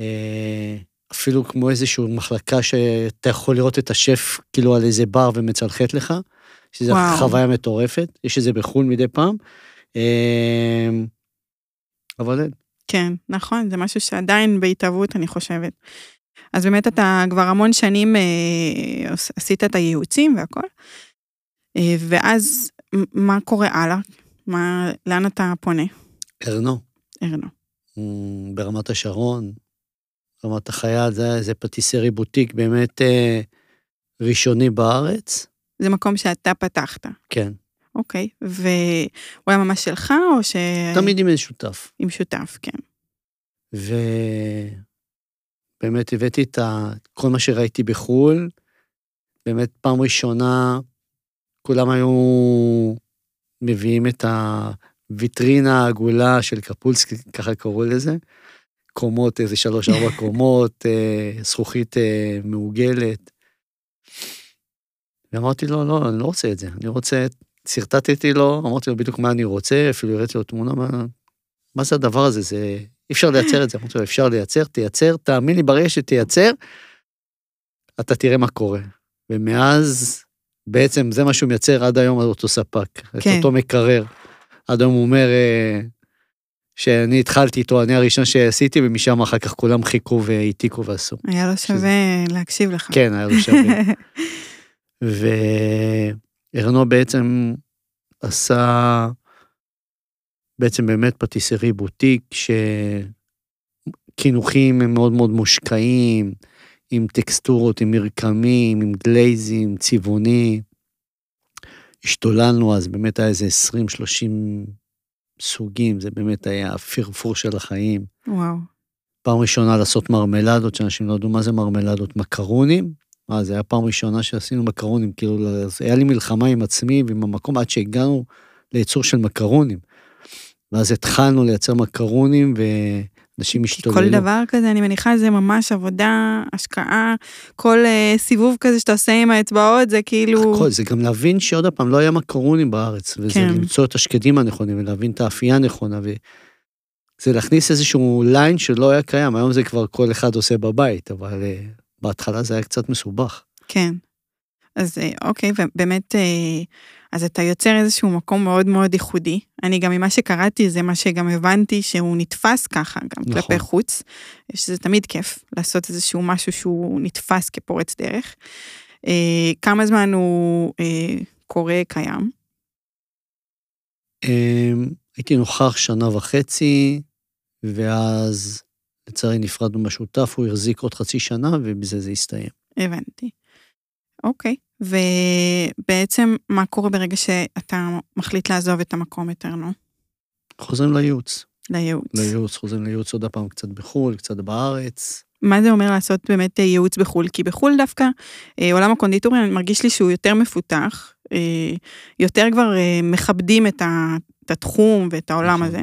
אה, אפילו כמו איזושהי מחלקה שאתה יכול לראות את השף כאילו על איזה בר ומצלחת לך, שזו. חוויה מטורפת, יש את זה בחו"ל מדי פעם. אה, אבל אין. כן, נכון, זה משהו שעדיין בהתהוות, אני חושבת. אז באמת אתה כבר המון שנים אה, עש- עשית את הייעוצים והכל, אה, ואז מה קורה הלאה? מה, לאן אתה פונה? ארנו, ארנו. ברמת השרון, רמת החייל, זה, זה פטיסרי בוטיק באמת אה, ראשוני בארץ. זה מקום שאתה פתחת. כן, אוקיי, והוא היה ממש שלך, או ש... תמיד עם איזה שותף. עם שותף, כן. ובאמת הבאתי את ה... כל מה שראיתי בחו"ל, באמת פעם ראשונה כולם היו מביאים את הוויטרינה העגולה של קפולסקי, ככה קראו לזה. קומות, איזה שלוש-ארבע קומות, אה, זכוכית אה, מעוגלת. ואמרתי לו, לא, אני לא רוצה את זה, אני רוצה, שרטטתי לו, אמרתי לו בדיוק מה אני רוצה, אפילו הראיתי לו תמונה, מה, מה זה הדבר הזה, זה, אי אפשר לייצר את זה, אמרתי לו, אפשר לייצר, תייצר, תאמין לי, ברגע שתייצר, אתה תראה מה קורה. ומאז, בעצם זה מה שהוא מייצר עד היום על אותו ספק, כן. את אותו מקרר. עד היום הוא אומר, אה, שאני התחלתי איתו, אני הראשון שעשיתי, ומשם אחר כך כולם חיכו והעתיקו ועשו. היה לו שווה שזה... להקשיב לך. כן, היה לו שווה. וארנו בעצם עשה בעצם באמת פטיסרי בוטיק, שקינוחים הם מאוד מאוד מושקעים, עם טקסטורות, עם מרקמים, עם גלייזים, צבעוני. השתוללנו אז, באמת היה איזה 20-30 סוגים, זה באמת היה הפרפור של החיים. וואו. פעם ראשונה לעשות מרמלדות, שאנשים לא ידעו מה זה מרמלדות, מקרונים. מה, זה היה פעם ראשונה שעשינו מקרונים, כאילו, אז היה לי מלחמה עם עצמי ועם המקום עד שהגענו לייצור של מקרונים. ואז התחלנו לייצר מקרונים, אנשים השתוללו. כל דבר כזה, אני מניחה, זה ממש עבודה, השקעה, כל uh, סיבוב כזה שאתה עושה עם האצבעות, זה כאילו... הכל, זה גם להבין שעוד פעם, לא היה מקרונים בארץ, וזה כן. למצוא את השקדים הנכונים, ולהבין את האפייה הנכונה, וזה להכניס איזשהו ליין שלא היה קיים, היום זה כבר כל אחד עושה בבית, אבל uh, בהתחלה זה היה קצת מסובך. כן. אז uh, אוקיי, ובאמת... Uh, אז אתה יוצר איזשהו מקום מאוד מאוד ייחודי. אני גם ממה שקראתי, זה מה שגם הבנתי שהוא נתפס ככה, גם נכון. כלפי חוץ, שזה תמיד כיף לעשות איזשהו משהו שהוא נתפס כפורץ דרך. אה, כמה זמן הוא אה, קורה, קיים? אה, הייתי נוכח שנה וחצי, ואז לצערי נפרדנו מהשותף, הוא החזיק עוד חצי שנה, ובזה זה הסתיים. הבנתי. אוקיי. ובעצם, מה קורה ברגע שאתה מחליט לעזוב את המקום יותר, נו? חוזרים לייעוץ. לייעוץ. לייעוץ, חוזרים לייעוץ עוד פעם קצת בחו"ל, קצת בארץ. מה זה אומר לעשות באמת אה, ייעוץ בחו"ל? כי בחו"ל דווקא אה, עולם הקונדיטוריה מרגיש לי שהוא יותר מפותח, אה, יותר כבר מכבדים את, התחום ואת העולם נכון. הזה.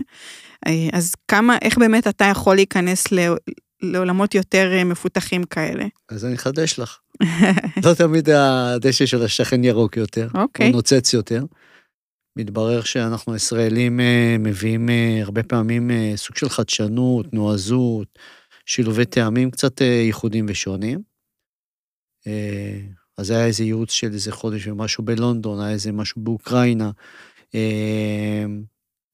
אז כמה, איך באמת אתה יכול להיכנס לעולמות יותר אה, מפותחים כאלה. אז אני אחדש לך. לא תמיד הדשא של השכן ירוק יותר, אוקיי. הוא נוצץ יותר. מתברר שאנחנו ישראלים אה, מביאים אה, הרבה פעמים סוג של חדשנות, נועזות, שילובי טעמים קצת ייחודיים ושונים. אז היה איזה ייעוץ של איזה חודש ומשהו בלונדון, היה איזה משהו באוקראינה.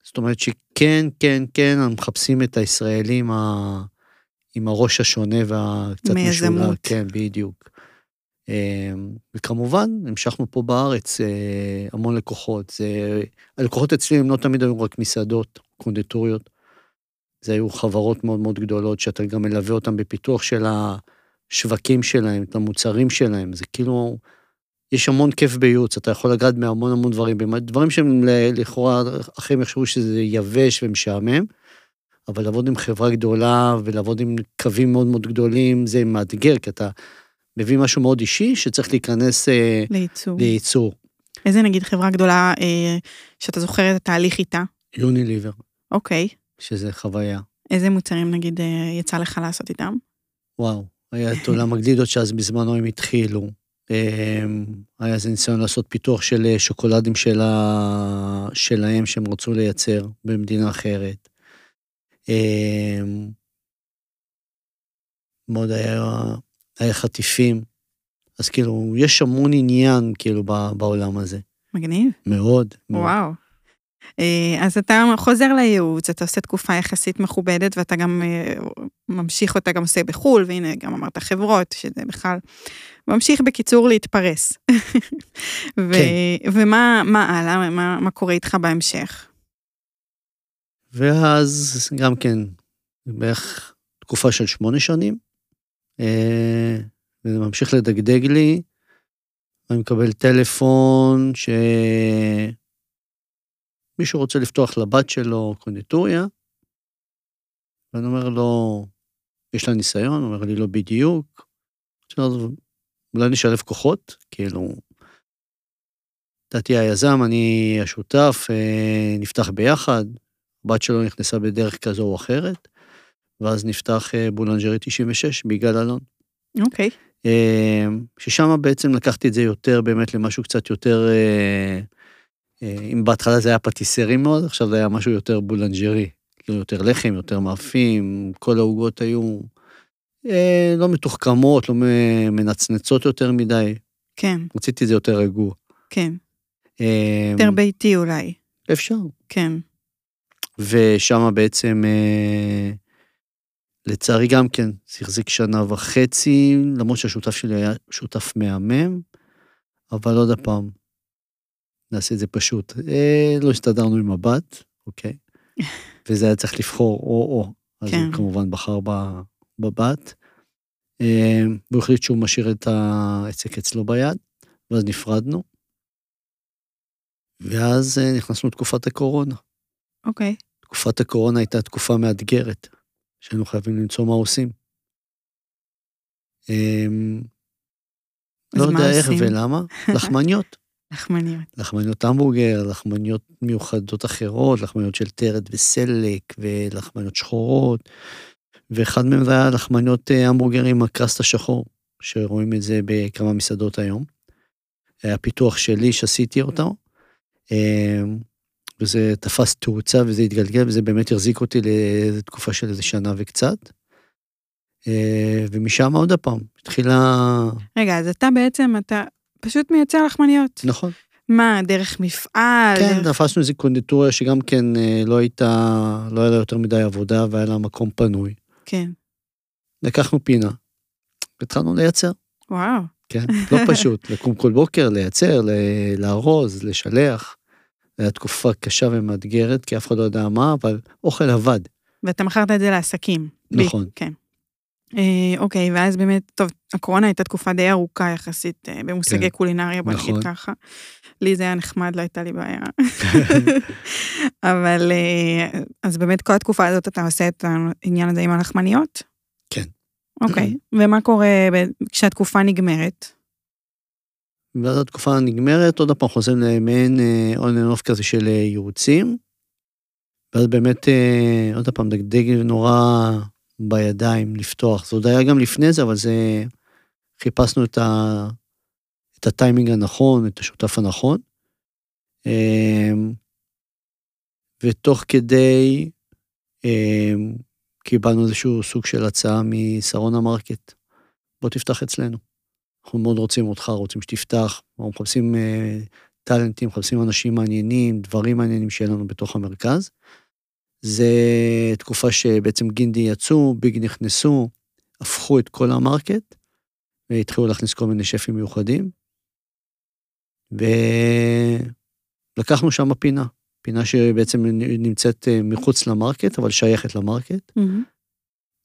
זאת אומרת שכן, כן, כן, מחפשים את הישראלים ה... עם הראש השונה והקצת משולב. כן, בדיוק. אמ, וכמובן, המשכנו פה בארץ אה, המון לקוחות. זה, הלקוחות אצלי הם לא תמיד היו רק מסעדות, קונדיטוריות. זה היו חברות מאוד מאוד גדולות, שאתה גם מלווה אותן בפיתוח של השווקים שלהם, את המוצרים שלהם. זה כאילו, יש המון כיף בייעוץ, אתה יכול לגעת מהמון המון דברים, דברים שהם לכאורה, אחרים יחשבו שזה יבש ומשעמם. אבל לעבוד עם חברה גדולה ולעבוד עם קווים מאוד מאוד גדולים זה מאתגר, כי אתה מביא משהו מאוד אישי שצריך להיכנס אה, לייצור. לייצור. איזה נגיד חברה גדולה אה, שאתה זוכר את התהליך איתה? יוניליבר. אוקיי. שזה חוויה. איזה מוצרים נגיד אה, יצא לך לעשות איתם? וואו, היה את עולם הגלידות שאז בזמנו הם התחילו. היה איזה ניסיון לעשות פיתוח של שוקולדים שלה, שלהם שהם רצו לייצר במדינה אחרת. אמ, מאוד היה, היה חטיפים. אז כאילו, יש המון עניין כאילו בעולם הזה. מגניב. מאוד. מאוד. וואו. אה, אז אתה חוזר לייעוץ, אתה עושה תקופה יחסית מכובדת, ואתה גם אה, ממשיך אותה, גם עושה בחו"ל, והנה, גם אמרת חברות, שזה בכלל... ממשיך בקיצור להתפרס. ו- כן. ומה הלאה, מה, מה קורה איתך בהמשך? ואז גם כן, בערך תקופה של שמונה שנים, אה, וזה ממשיך לדגדג לי, אני מקבל טלפון שמישהו רוצה לפתוח לבת שלו קונדיטוריה, ואני אומר לו, יש לה ניסיון? הוא אומר לי, לא בדיוק. אולי נשלב כוחות, כאילו, תהיה היזם, אני השותף, אה, נפתח ביחד. הבת שלו נכנסה בדרך כזו או אחרת, ואז נפתח אה, בולנג'רי 96 ביגאל אלון. אוקיי. אה, ששם בעצם לקחתי את זה יותר באמת למשהו קצת יותר, אם בהתחלה זה היה פטיסרי מאוד, עכשיו זה היה משהו יותר boulangerie. כאילו יותר לחם, יותר מאפים, כל העוגות היו אה, לא מתוחכמות, לא מנצנצות יותר מדי. כן, רציתי את זה יותר רגוע. כן. אה, יותר ביתי אולי. אפשר. כן. ושם בעצם, אה, לצערי גם כן, זה החזיק שנה וחצי, למרות שהשותף שלי היה שותף מהמם, אבל עוד הפעם, נעשה את זה פשוט. אה, לא הסתדרנו עם הבת, אוקיי? וזה היה צריך לבחור או-או. אז כן. הוא כמובן בחר ב- בבת. אה, והוא החליט שהוא משאיר את העסק אצלו ביד, ואז נפרדנו. ואז אה, נכנסנו לתקופת הקורונה. אוקיי. תקופת הקורונה הייתה תקופה מאתגרת, שהיינו חייבים למצוא מה עושים. אז לא יודע איך עושים? ולמה, לחמניות. לחמניות. לחמניות המבורגר, לחמניות מיוחדות אחרות, לחמניות של טרד וסלק, ולחמניות שחורות, ואחד מהם זה היה לחמניות אה, המבורגר עם הקרסט השחור, שרואים את זה בכמה מסעדות היום. היה פיתוח שלי שעשיתי אותו, אמ, וזה תפס תאוצה וזה התגלגל, וזה באמת החזיק אותי לאיזו תקופה של איזה שנה וקצת. אה, ומשם עוד הפעם, התחילה... רגע, אז אתה בעצם, אתה פשוט מייצר לחמניות. נכון. מה, דרך מפעל? כן, דרך... תפסנו איזו קונדיטוריה שגם כן אה, לא הייתה, לא היה לה יותר מדי עבודה והיה לה מקום פנוי. כן. לקחנו פינה, והתחלנו לייצר. וואו. כן, לא פשוט, לקום כל בוקר, לייצר, ל- לארוז, לשלח. זו הייתה תקופה קשה ומאתגרת, כי אף אחד לא יודע מה, אבל אוכל עבד. ואתה מכרת את זה לעסקים. ב- נכון. כן. אה, אוקיי, ואז באמת, טוב, הקורונה הייתה תקופה די ארוכה יחסית אה, במושגי כן. קולינריה, בוא נגיד נכון. ככה. לי זה היה נחמד, לא הייתה לי בעיה. אבל אה, אז באמת כל התקופה הזאת אתה עושה את העניין הזה עם הלחמניות? כן. אוקיי, ומה קורה כשהתקופה נגמרת? ואז התקופה נגמרת, עוד פעם חוזרים למעין און אנ אוף כזה של אה, ייעוצים. ואז באמת, אה, עוד פעם, דגדג נורא בידיים לפתוח. זה עוד היה גם לפני זה, אבל זה... חיפשנו את, ה, הטיימינג הנכון, את השותף הנכון. אה, ותוך כדי אה, קיבלנו איזשהו סוג של הצעה משרונה מרקט. בוא תפתח אצלנו. אנחנו מאוד רוצים אותך, רוצים שתפתח, אנחנו מחפשים אה, טאלנטים, מחפשים אנשים מעניינים, דברים מעניינים שיהיה לנו בתוך המרכז. זה תקופה שבעצם גינדי יצאו, ביג נכנסו, הפכו את כל המרקט, והתחילו להכניס כל מיני שפים מיוחדים. ולקחנו שם פינה, פינה שבעצם נמצאת אה, מחוץ למרקט, אבל שייכת למרקט.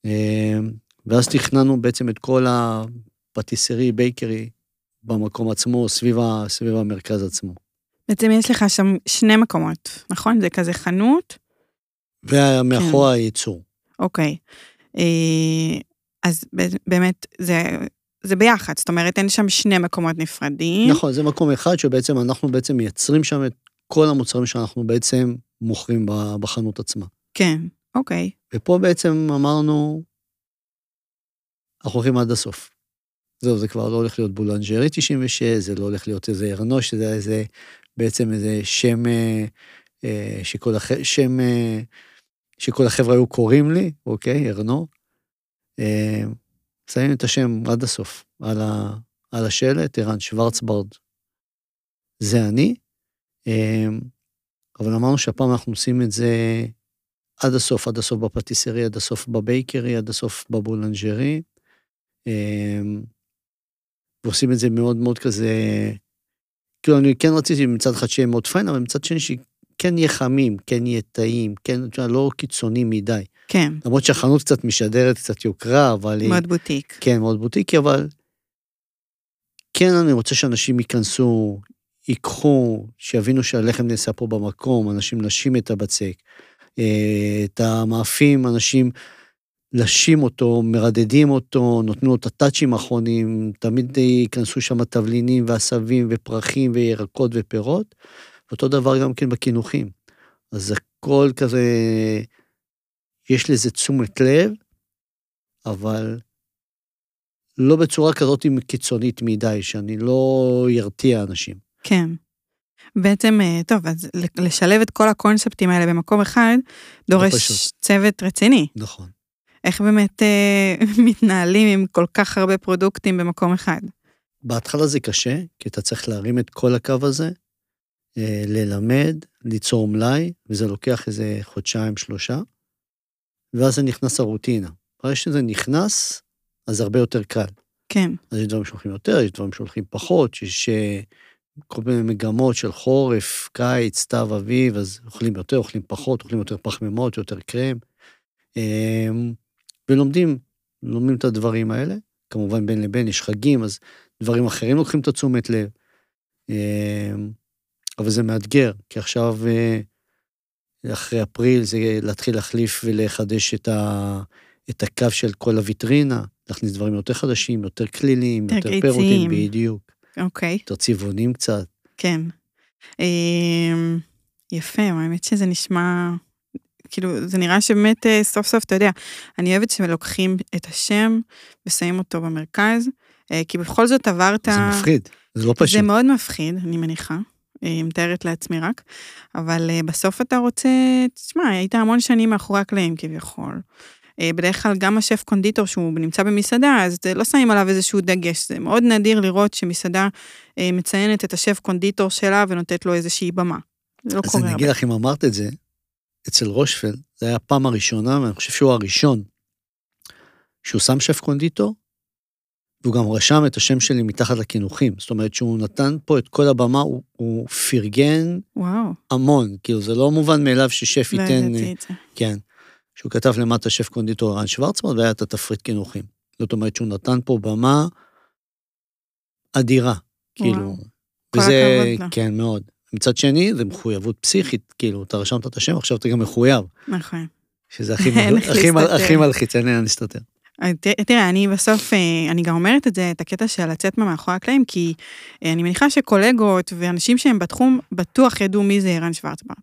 אה, ואז תכננו בעצם את כל הפטיסרי, בייקרי, במקום עצמו, סביב, ה, סביב המרכז עצמו. בעצם יש לך שם שני מקומות, נכון? זה כזה חנות? ומאחורה הייצור. אוקיי. אה, אז באמת, זה, זה ביחד, זאת אומרת, אין שם שני מקומות נפרדים. נכון, זה מקום אחד שבעצם אנחנו בעצם מייצרים שם את כל המוצרים שאנחנו בעצם מוכרים בחנות עצמה. כן, אוקיי. ופה בעצם אמרנו, אנחנו הולכים עד הסוף. זהו, זה כבר לא הולך להיות בולנג'רי 96, זה לא הולך להיות איזה ארנוש, זה איזה, בעצם איזה שם, אה, אה, שכל, הח... שם, אה, שכל החבר'ה היו קוראים לי, אוקיי, ארנו. אה, שמים את השם עד הסוף, על, ה, על השלט, ערן שוורצברד. זה אני. אה, אבל אמרנו שהפעם אנחנו עושים את זה עד הסוף, עד הסוף בפטיסרי, עד הסוף בבייקרי, עד הסוף בבולנג'רי. אמ, ועושים את זה מאוד מאוד כזה, כאילו אני כן רציתי מצד אחד שיהיה מאוד פיין, אבל מצד שני שכן יהיה חמים, כן יהיה טעים, כן, לא קיצוני מדי. כן, למרות שהחנות קצת משדרת קצת יוקרה, אבל היא... מאוד בוטיק. כן, מאוד בוטיקי, אבל כן אני רוצה שאנשים ייכנסו, ייקחו, שיבינו שהלחם נעשה פה במקום, אנשים נשים את הבצק, אה, את המאפים, אנשים לשים אותו, מרדדים אותו, נותנים לו את הטאצ'ים האחרונים, תמיד ייכנסו שם תבלינים ועשבים ופרחים וירקות ופירות, ואותו דבר גם כן בקינוחים. אז הכל כזה, יש לזה תשומת לב, אבל לא בצורה כזאת קיצונית מדי, שאני לא ארתיע אנשים. כן. בעצם, אה, טוב, אז לשלב את כל הקונספטים האלה במקום אחד, דורש פשוט. צוות רציני. נכון. איך באמת אה, מתנהלים עם כל כך הרבה פרודוקטים במקום אחד? בהתחלה זה קשה, כי אתה צריך להרים את כל הקו הזה, אה, ללמד, ליצור מלאי, וזה לוקח איזה חודשיים, שלושה, ואז זה נכנס הרוטינה. ברגע שזה נכנס, אז זה הרבה יותר קל. כן, אז יש דברים שהולכים יותר, יש דברים שהולכים פחות, יש אה, כל מיני מגמות של חורף, קיץ, סתיו, אביב, אז אוכלים יותר, אוכלים פחות, אוכלים יותר פחמימות, יותר קרם. אמ, ולומדים, לומדים את הדברים האלה. כמובן בין לבין יש חגים, אז דברים אחרים לוקחים את התשומת לב. אמ, אבל זה מאתגר, כי עכשיו, אה, אחרי אפריל, זה להתחיל להחליף ולחדש את, ה, את הקו של כל הוויטרינה, להכניס דברים יותר חדשים, יותר כלילים, יותר יותר. פירוטים, בדיוק. אוקיי, יותר צבעונים קצת. כן. אמ, יפה, האמת שזה נשמע, כאילו, זה נראה שבאמת אה, סוף סוף, אתה יודע, אני אוהבת שלוקחים את השם ושמים אותו במרכז, אה, כי בכל זאת עברת... זה מפחיד, זה לא פשוט. זה מאוד מפחיד, אני מניחה. אה, מתארת לעצמי רק, אבל אה, בסוף אתה רוצה, תשמע, היית המון שנים מאחורי הקלעים כביכול. אה, בדרך כלל גם השף קונדיטור שהוא נמצא במסעדה, אז לא שמים עליו איזשהו דגש, זה מאוד נדיר לראות שמסעדה מציינת את השף קונדיטור שלה ונותנת לו איזושהי במה. זה לא אז קורה אני הרבה. אגיד לך, אם אמרת את זה, אצל רושפלד, זה היה הפעם הראשונה, ואני חושב שהוא הראשון, שהוא שם שף קונדיטור, והוא גם רשם את השם שלי מתחת לקינוחים. זאת אומרת שהוא נתן פה את כל הבמה, הוא, הוא פרגן וואו, המון, כאילו זה לא מובן מאליו ששף לא ייתן, ידעתי את זה. כן, שהוא כתב למטה שף קונדיטור רן שוורצמן, והיה את התפריט קינוחים. זאת אומרת שהוא נתן פה במה אדירה, כאילו. כל וזה, הכבוד לו. כן, מאוד. מצד שני, זה מחויבות פסיכית, כאילו, אתה רשמת את השם, עכשיו אתה גם מחויב, נכון. שזה הכי, מלחיץ, אין להסתתר. אה, תראה, אני בסוף, אה, אני גם אומרת את זה, את הקטע של לצאת מאחורי הקלעים, כי אה, אני מניחה שקולגות ואנשים שהם בתחום בטוח ידעו מי זה ערן שוורצברט.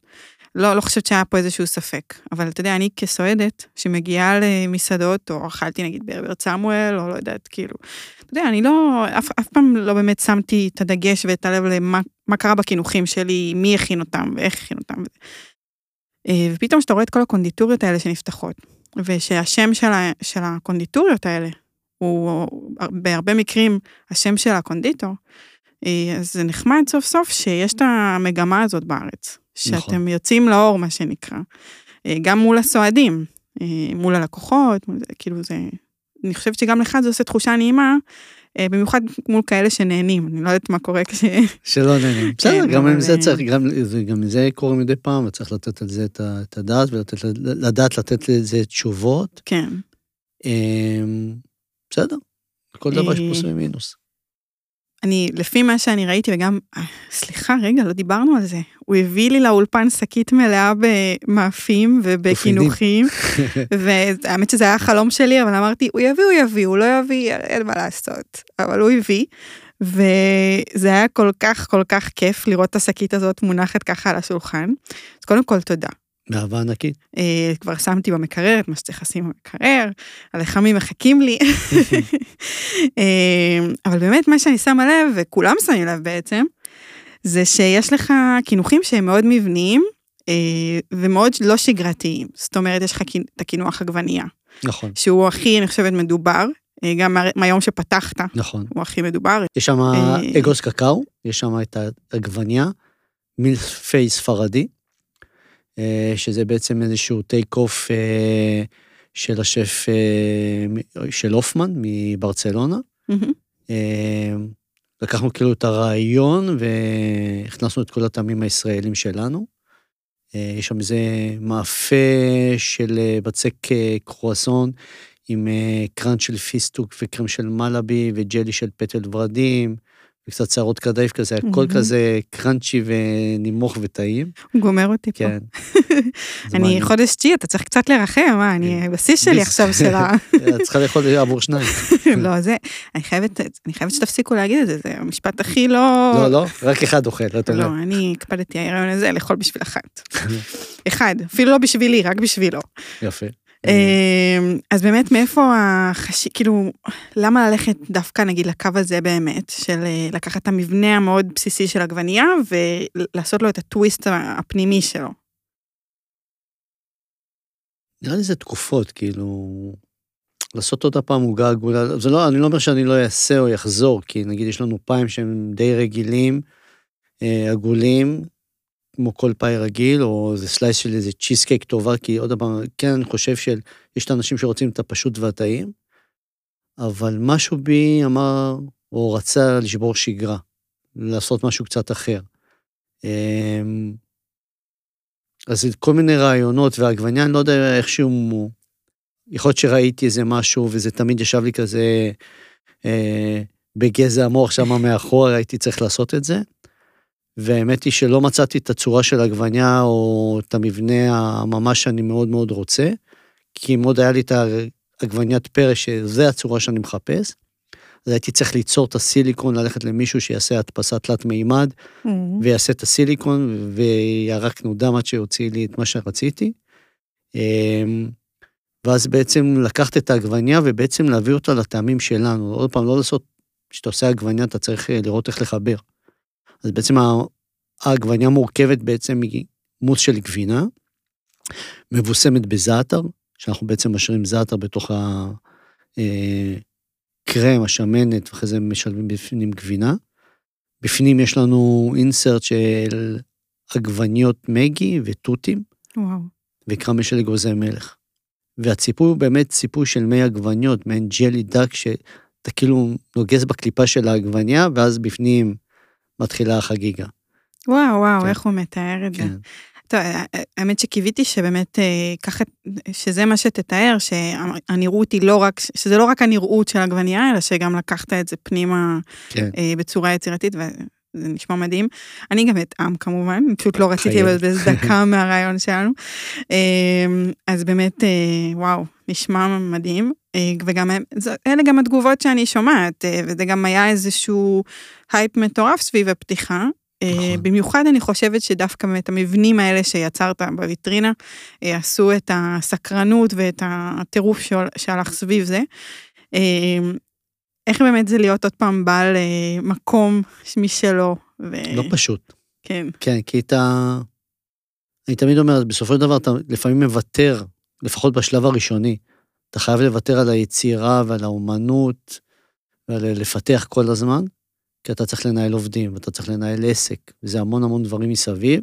לא, לא חושבת שהיה פה איזשהו ספק, אבל אתה יודע, אני כסועדת שמגיעה למסעדות, או אכלתי נגיד בהרברט סמואל, או לא יודעת, כאילו, אתה יודע, אני לא, אף, אף פעם לא באמת שמתי את הדגש ואת הלב למה מה קרה בקינוחים שלי, מי הכין אותם ואיך הכין אותם. אה, ופתאום כשאתה רואה את כל הקונדיטוריות האלה שנפתחות, ושהשם של, ה, של הקונדיטוריות האלה הוא בהרבה מקרים השם של הקונדיטור, אה, אז זה נחמד סוף סוף שיש את המגמה הזאת בארץ. שאתם נכון. יוצאים לאור, מה שנקרא. אה, גם מול הסועדים, אה, מול הלקוחות, מול זה, כאילו זה... אני חושבת שגם לך זה עושה תחושה נעימה, במיוחד מול כאלה שנהנים, אני לא יודעת מה קורה כש... שלא נהנים. בסדר, גם עם זה אה, צריך, גם זה- גם זה קורה מדי פעם, וצריך לתת על זה את הדעת, ולדעת לתת לזה תשובות. כן. אמ, בסדר, כל דבר יש אה, פלוס ומינוס. אני, לפי מה שאני ראיתי, וגם, אה, סליחה, רגע, לא דיברנו על זה. הוא הביא לי לאולפן שקית מלאה במאפים ובקינוחים, והאמת שזה היה החלום שלי, אבל אמרתי, הוא יביא, הוא יביא, הוא לא יביא, אין מה לעשות. אבל הוא הביא, וזה היה כל כך, כל כך כיף לראות את השקית הזאת מונחת ככה על השולחן. אז קודם כל, תודה. באהבה ענקית. אה, כבר שמתי במקרר את מה שצריך לשים במקרר, הלחמים מחכים לי. אה, אבל באמת מה שאני שמה לב, וכולם שמים לב בעצם, זה שיש לך קינוחים שהם מאוד מבניים אה, ומאוד לא שגרתיים. זאת אומרת, יש לך את הקינוח עגבנייה, נכון, שהוא הכי, אני חושבת, מדובר, גם מה- מהיום שפתחת, נכון. הוא הכי מדובר. יש שם אגוס קקאו, יש שם את העגבניה, מילפי ספרדי, שזה בעצם איזשהו טייק אוף אה, של השף אה, של הופמן מברצלונה. אה, לקחנו כאילו את הרעיון והכנסנו את כל הטעמים הישראלים שלנו. אה, יש שם איזה מאפה של אה, בצק אה, קרואסון עם אה, קראנץ' של פיסטוק וקרם של מלאבי וג'לי של פטל ורדים וקצת שערות כדאיף כזה, הכל מהמם. כזה קראנצ'י ונמוך וטעים. הוא גומר אותי פה. כן. אני. חודש תשיעי, אתה צריך קצת לרחם, מה, אני בשיא שלי. עכשיו של ה... את צריכה לאכול עבור שניים. לא, זה, אני חייבת, אני חייבת שתפסיקו להגיד את זה, זה המשפט הכי לא... לא, לא, רק אחד אוכל, לא, יודע. אני הקפדתי ההיריון הזה לאכול בשביל אחת. אחד, אפילו לא בשבילי, רק בשבילו. יפה. אמ, אז באמת, מאיפה החשיב, כאילו, למה ללכת דווקא, נגיד, לקו הזה באמת, של אה, לקחת את המבנה המאוד בסיסי של עגבנייה ולעשות לו את הטוויסט הפנימי שלו? נראה לי זה תקופות, כאילו, לעשות עוד פעם עוגה עגולה, זה לא, אני לא אומר שאני לא אעשה או יחזור, כי נגיד יש לנו פיים שהם די רגילים, אה, עגולים, כמו כל פאי רגיל, או איזה slice של איזה cheesecake טובה, כי עוד פעם, כן, אני חושב שיש את האנשים שרוצים את הפשוט והטעים, אבל משהו בי אמר, או רצה לשבור שגרה, לעשות משהו קצת אחר. אמ, אז כל מיני רעיונות, והעגבניה, אני לא יודע איכשהו, יכול להיות שראיתי איזה משהו, וזה תמיד ישב לי כזה אה, בגזע המוח שם מאחור, הייתי צריך לעשות את זה. והאמת היא שלא מצאתי את הצורה של העגבניה או את המבנה הממש שאני מאוד מאוד רוצה, כי מאוד היה לי את העגבניית פרא, שזה הצורה שאני מחפש. אז הייתי צריך ליצור את הסיליקון, ללכת למישהו שיעשה הדפסה תלת מימד, ויעשה את הסיליקון, וירקנו דם עד שיוציא לי את מה שרציתי. אמ, ואז בעצם לקחת את העגבניה ובעצם להביא אותה לטעמים שלנו. עוד פעם, לא לעשות, כשאתה עושה עגבניה אתה צריך אה, לראות איך לחבר. אז בעצם העגבניה מורכבת בעצם ממוס של גבינה, מבוסמת בזעתר, שאנחנו בעצם משאירים זעתר בתוך הקרם, השמנת, ואחרי זה משלבים בפנים גבינה. בפנים יש לנו אינסרט של עגבניות מגי ותותים, וואו. וקרמי של אגוזי מלך. והציפוי הוא באמת ציפוי של מי עגבניות, מעין ג'לי דק, שאתה כאילו נוגס בקליפה של העגבניה, ואז בפנים מתחילה החגיגה. וואו, וואו, כן. איך הוא מתאר את זה. כן. טוב, האמת שקיוויתי שבאמת אה, ככה, שזה מה שתתאר, שהנראות היא לא רק, שזה לא רק הנראות של עגבנייה, אלא שגם לקחת את זה פנימה כן. אה, בצורה יצירתית, וזה נשמע מדהים. אני גם אטעם כמובן, פשוט לא רציתי. לבזבז דקה מהרעיון שלנו. אה, אז באמת, אה, וואו, נשמע מדהים. אה, וגם, אלה גם התגובות שאני שומעת, אה, וזה גם היה איזשהו הייפ מטורף סביב הפתיחה. אה, נכון. במיוחד אני חושבת שדווקא באמת המבנים האלה שיצרת בוויטרינה, אה, עשו את הסקרנות ואת הטירוף שהלך סביב זה. איך באמת זה להיות עוד פעם בעל מקום משלו? ו- לא פשוט. כן, כן, כי אתה... אני תמיד אומר, בסופו של דבר אתה לפעמים מוותר, לפחות בשלב הראשוני. אתה חייב לוותר על היצירה ועל האומנות, ועל לפתח כל הזמן, כי אתה צריך לנהל עובדים, ואתה צריך לנהל עסק, וזה המון המון דברים מסביב.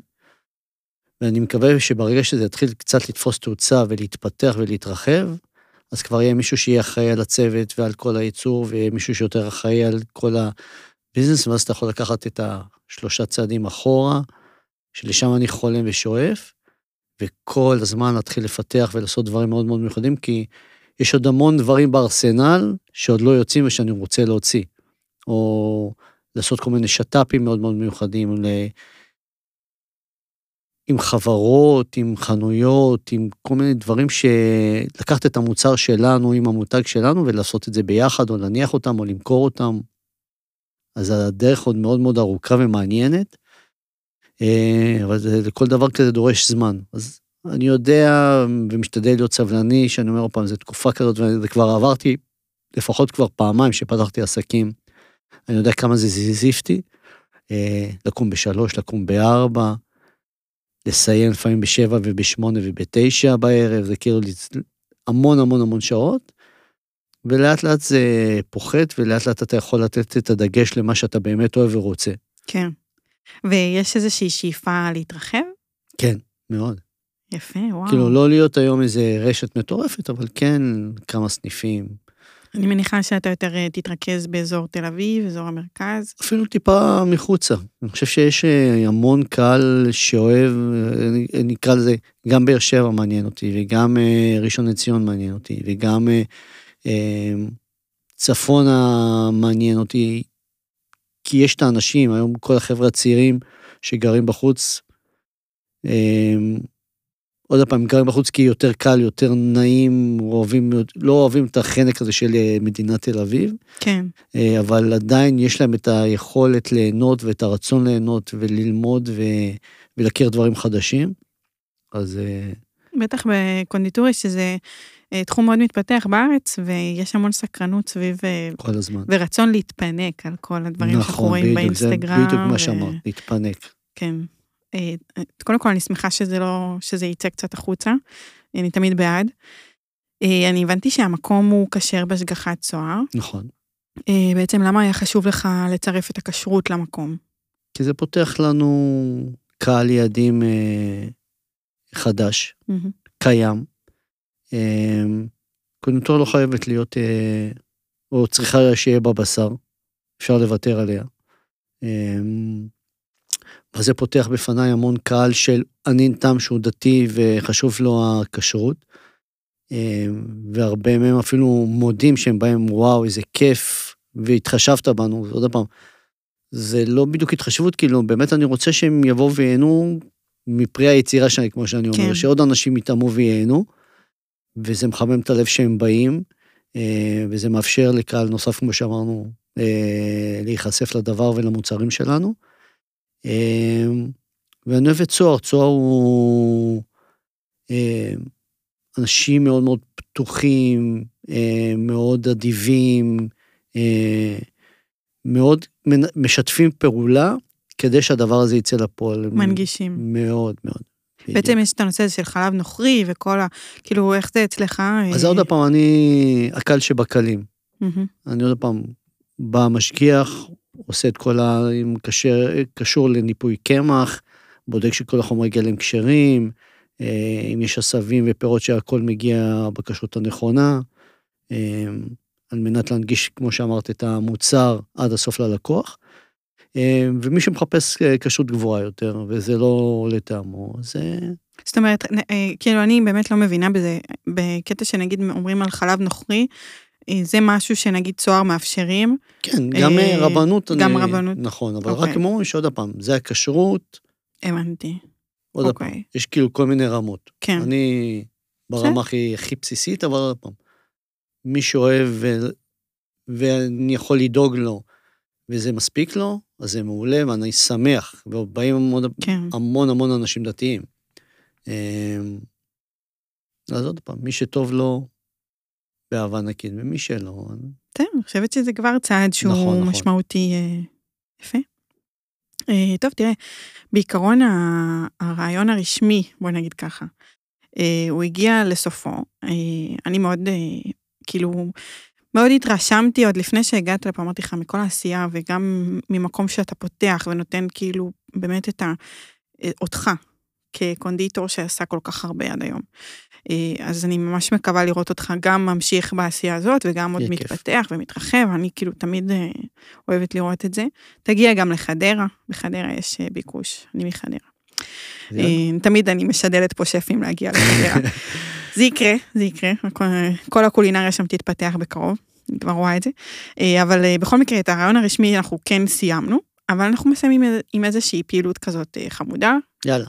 ואני מקווה שברגע שזה יתחיל קצת לתפוס תאוצה ולהתפתח ולהתרחב, אז כבר יהיה מישהו שיהיה אחראי על הצוות ועל כל הייצור, ויהיה מישהו שיותר אחראי על כל הביזנס, ואז אתה יכול לקחת את השלושה צעדים אחורה, שלשם אני חולם ושואף, וכל הזמן להתחיל לפתח ולעשות דברים מאוד מאוד מיוחדים, כי יש עוד המון דברים בארסנל שעוד לא יוצאים ושאני רוצה להוציא. או לעשות כל מיני שת"פים מאוד מאוד מיוחדים, ל... עם חברות, עם חנויות, עם כל מיני דברים שלקחת את המוצר שלנו עם המותג שלנו ולעשות את זה ביחד, או להניח אותם, או למכור אותם. אז הדרך עוד מאוד מאוד ארוכה ומעניינת, אבל זה, לכל דבר כזה דורש זמן. אז אני יודע ומשתדל להיות סבלני, שאני אומר פעם, זו תקופה כזאת, וזה כבר עברתי לפחות כבר פעמיים שפתחתי עסקים. אני יודע כמה זה זיזיפתי, אה, לקום בשלוש, לקום בארבע, לסיים לפעמים בשבע ובשמונה ובתשע בערב, זה כאילו המון המון המון שעות, ולאט לאט זה פוחת, ולאט לאט אתה יכול לתת את הדגש למה שאתה באמת אוהב ורוצה. כן. ויש איזושהי שאיפה להתרחב? כן, מאוד. יפה, וואו. כאילו, לא להיות היום איזה רשת מטורפת, אבל כן כמה סניפים. אני מניחה שאתה יותר אה, תתרכז באזור תל אביב, אזור המרכז. אפילו טיפה מחוצה. אני חושב שיש אה, המון קהל שאוהב, אה, נקרא לזה, גם באר שבע מעניין אותי, וגם ראשון לציון מעניין אותי, וגם צפונה מעניין אותי. כי יש את האנשים, היום כל החבר'ה הצעירים שגרים בחוץ, אמ, עוד פעם, גרים בחוץ כי יותר קל, יותר נעים, אוהבים, לא אוהבים את החנק הזה של אה, מדינת תל אביב, כן. אה, אבל עדיין יש להם את היכולת ליהנות ואת הרצון ליהנות וללמוד ו... ולהכיר דברים חדשים. אז אה, בטח בקונדיטוריה, שזה תחום מאוד מתפתח בארץ, ויש המון סקרנות סביב, אה, כל הזמן. ורצון להתפנק על כל הדברים שאנחנו נכון, רואים בדיוק, באינסטגרם. זה בדיוק מה שאמרת, להתפנק. כן. אה, קודם כל, אני שמחה שזה לא, שזה יצא קצת החוצה. אני תמיד בעד. אה, אני הבנתי שהמקום הוא כשר בהשגחת צוהר. נכון. אה, בעצם למה היה חשוב לך לצרף את הכשרות למקום? כי זה פותח לנו קהל יעדים אה, חדש, מהמם. קיים. אה, קונדיטוריה לא חייבת להיות, אה, או צריכה שיהיה בה בשר, אפשר לוותר עליה. וזה פותח בפניי המון קהל של ענין תם שהוא דתי וחשוב לו הכשרות. אה, והרבה מהם אפילו מודים שהם באים, וואו, איזה כיף, והתחשבת בנו, ועוד פעם, זה לא בדיוק התחשבות, כאילו, באמת אני רוצה שהם יבואו וייהנו מפרי היצירה שלי, כמו שאני אומר, כן. שעוד אנשים יטעמו וייהנו, וזה מחמם את הלב שהם באים, אה, וזה מאפשר לקהל נוסף, כמו שאמרנו, אה, להיחשף לדבר ולמוצרים שלנו. אה, ואני אוהב את צוהר, צוהר הוא אנשים מאוד מאוד פתוחים, מאוד אדיבים, מאוד משתפים פעולה כדי שהדבר הזה יצא לפועל. מנגישים. מאוד מאוד. בעצם יש את הנושא הזה של חלב נוכרי וכל ה... כאילו, איך זה אצלך? אז אה, עוד פעם, אני הקל שבקלים. אני עוד פעם, בא משגיח, עושה את כל ה... אם קשור לניפוי קמח, בודק שכל החומרי גלם כשרים, אה, אם יש עשבים ופירות שהכל מגיע בכשרות הנכונה, אה, על מנת להנגיש, כמו שאמרת, את המוצר עד הסוף ללקוח. אה, ומי שמחפש אה, כשרות גבוהה יותר, וזה לא לטעמו, זה... זאת אומרת, אה, כאילו, אני באמת לא מבינה בזה, בקטע שנגיד אומרים על חלב נוכרי, זה משהו שנגיד צוהר מאפשרים. כן, גם רבנות. גם אני- רבנות. נכון, אבל אוקיי. רק הם אומרים שעוד פעם, זה הכשרות, הבנתי. עוד אוקיי. פעם, יש כאילו כל מיני רמות. כן. אני ברמה הכי, הכי בסיסית, אבל עוד פעם, מי שאוהב ו... ואני יכול לדאוג לו, וזה מספיק לו, אז זה מעולה, ואני שמח, ובאים המון כן. המון, המון אנשים דתיים. אמ, אז עוד פעם, מי שטוב לו, באהבה נקית, ומי שלא, בסדר, אני חושבת שזה כבר צעד שהוא נכון, נכון. משמעותי אה, יפה. אה, טוב, תראה, בעיקרון הרעיון הרשמי, בוא נגיד ככה, אה, הוא הגיע לסופו. אני מאוד, כאילו, מאוד התרשמתי עוד לפני שהגעת לפה, אמרתי לך, מכל העשייה, וגם ממקום שאתה פותח ונותן כאילו באמת את ה... אה, אותך כקונדיטור שעשה כל כך הרבה עד היום. אה, אז אני ממש מקווה לראות אותך גם ממשיך בעשייה הזאת וגם עוד יהיה כיף. מתפתח ומתרחב, אני כאילו תמיד אה, אוהבת לראות את זה. תגיע גם לחדרה, בחדרה יש ביקוש, אני מחדרה. תמיד אני משדלת פה שפים להגיע לחדרה. זה יקרה, זה יקרה, כל- כל הקולינריה שם תתפתח בקרוב, אני כבר רואה את זה. אה, אבל אה, בכל מקרה, את הרעיון הרשמי אנחנו כן סיימנו, אבל אנחנו מסיימים עם איזושהי פעילות כזאת אה, חמודה. יאללה,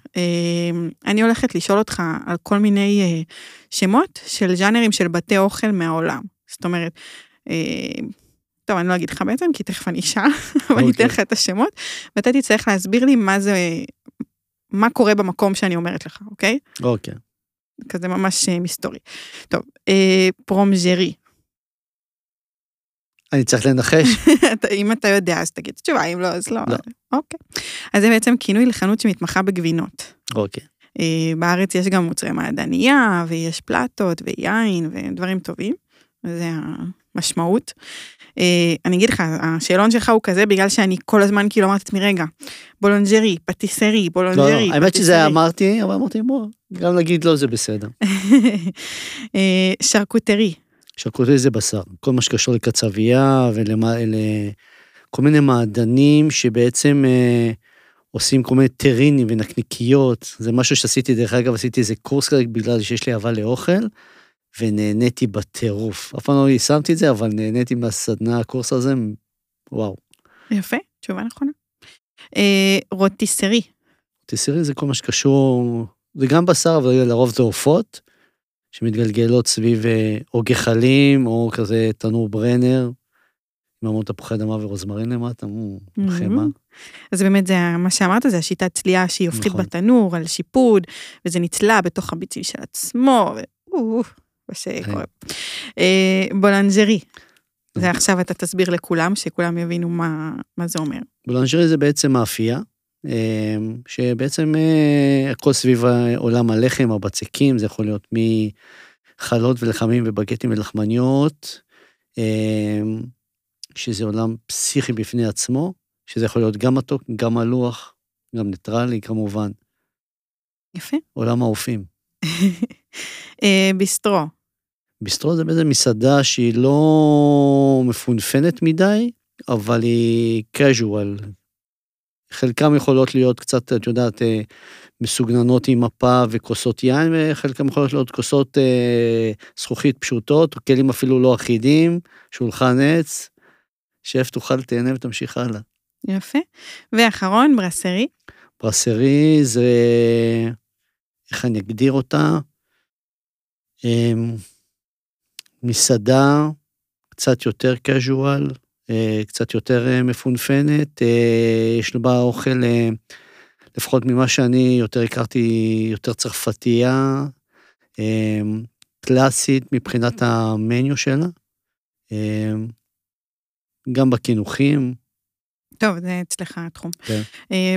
אני הולכת לשאול אותך על כל מיני שמות של ז'אנרים של בתי אוכל מהעולם. זאת אומרת, טוב, אני לא אגיד לך בעצם, כי תכף אני אשאל, אבל אני אתן אוקיי. לך את השמות, ואתה תצטרך להסביר לי מה זה, מה קורה במקום שאני אומרת לך, אוקיי? אוקיי. כזה ממש אה, מסתורי. טוב, אה, פרומז'רי. אני צריך לנחש? אם אתה יודע, אז תגיד תשובה, אם לא, אז לא. לא. אוקיי. אז זה בעצם כינוי לחנות שמתמחה בגבינות. אוקיי. אה, בארץ יש גם מוצרי מעדנייה, ויש פלטות, ויין, ודברים טובים. זה המשמעות. אה, אני אגיד לך, השאלון שלך הוא כזה בגלל שאני כל הזמן כאילו אמרתי לעצמי, רגע, boulangerie, pâtisserie, לא, boulangerie, לא, האמת שזה pâtisserie." אמרתי, אבל אמרתי, בוא, גם להגיד לא זה בסדר. אה, charcuterie, charcuterie זה בשר, כל מה שקשור לקצבייה ולכל מיני מעדנים שבעצם אה, עושים כל מיני טרינים ונקניקיות, זה משהו שעשיתי, דרך אגב, עשיתי איזה קורס כזה בגלל שיש לי אהבה לאוכל, ונהניתי בטירוף. אף פעם לא יישמתי את זה, אבל נהניתי מהסדנה, הקורס הזה, וואו. יפה. תשובה נכונה. אה, רוטיסרי. רוטיסרי זה כל מה שקשור, זה גם בשר, אבל לרוב זה עופות, שמתגלגלות סביב אה, או גחלים, או כזה תנור ברנר, עם המון תפוחי אדמה ורוזמרין למטה, חמאה. אז באמת זה מה שאמרת, זה השיטת צלייה שהיא הופכית נכון. בתנור, על שיפוד, וזה נצלה בתוך המיצים של עצמו, ו... שקורה. אה, boulangerie. זה עכשיו אתה תסביר לכולם, שכולם יבינו מה, מה זה אומר. boulangerie זה בעצם מאפייה, אה, שבעצם אה, הכל סביב עולם הלחם, הבצקים, זה יכול להיות מחלות ולחמים ובגטים ולחמניות, שזה עולם פסיכי בפני עצמו, שזה יכול להיות גם מתוק, גם מלוח, גם ניטרלי כמובן. יפה. עולם האופים. ביסטרו. ביסטרו זה בעצם מסעדה שהיא לא מפונפנת מדי, אבל היא casual. חלקם יכולות להיות קצת, את יודעת, אה, מסוגננות עם מפה וכוסות יין, וחלקם יכולות להיות כוסות אה, זכוכית פשוטות, או כלים אפילו לא אחידים, שולחן עץ, שף תאכל, תהנה ותמשיך הלאה. יפה. ואחרון, ברסרי. ברסרי זה, איך אני אגדיר אותה? אמ, מסעדה קצת יותר casual, אה, קצת יותר אה, מפונפנת, אה, יש בה אוכל, לפחות ממה שאני יותר הכרתי, יותר צרפתייה, קלאסית מבחינת המניו שלה, גם בקינוחים. טוב, זה אצלך התחום. כן.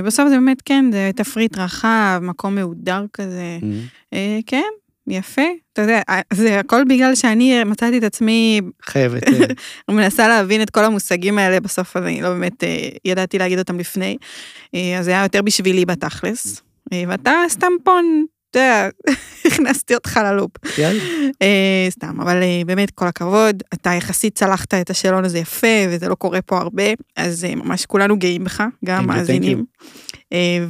בסוף זה באמת, כן, זה תפריט רחב, מקום מהודר כזה. Mm-hmm. כן, יפה, אתה יודע, זה הכל בגלל שאני מצאתי את עצמי... חייבת. מנסה להבין את כל המושגים האלה, בסוף אני לא באמת ידעתי להגיד אותם לפני. אז זה היה יותר בשבילי בתכלס. ואתה סתם פון, אתה יודע, הכנסתי אותך ללופ. יאללה. סתם, אבל באמת כל הכבוד, אתה יחסית צלחת את השאלון הזה יפה, וזה לא קורה פה הרבה, אז ממש כולנו גאים בך, גם מאזינים.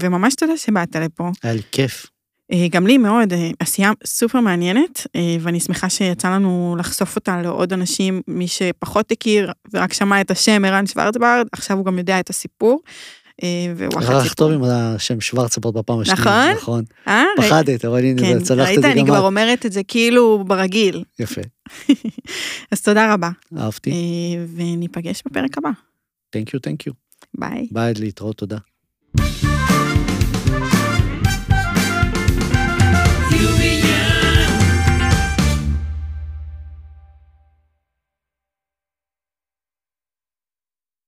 וממש תודה שבאת לפה. היה לי כיף. גם לי מאוד, עשייה סופר מעניינת, ואני שמחה שיצא לנו לחשוף אותה לעוד אנשים, מי שפחות הכיר ורק שמע את השם ערן שוורצברד, עכשיו הוא גם יודע את הסיפור. איך טוב עם השם שוורצברד בפעם השנייה. נכון? נכון. אה? פחדת, אבל הנה, כן, צלחת את זה גם. ראית, אני כבר אומרת את זה כאילו ברגיל. יפה. אז תודה רבה. אהבתי. וניפגש בפרק הבא. Thank you, thank you. ביי. ביי, להתראות, תודה.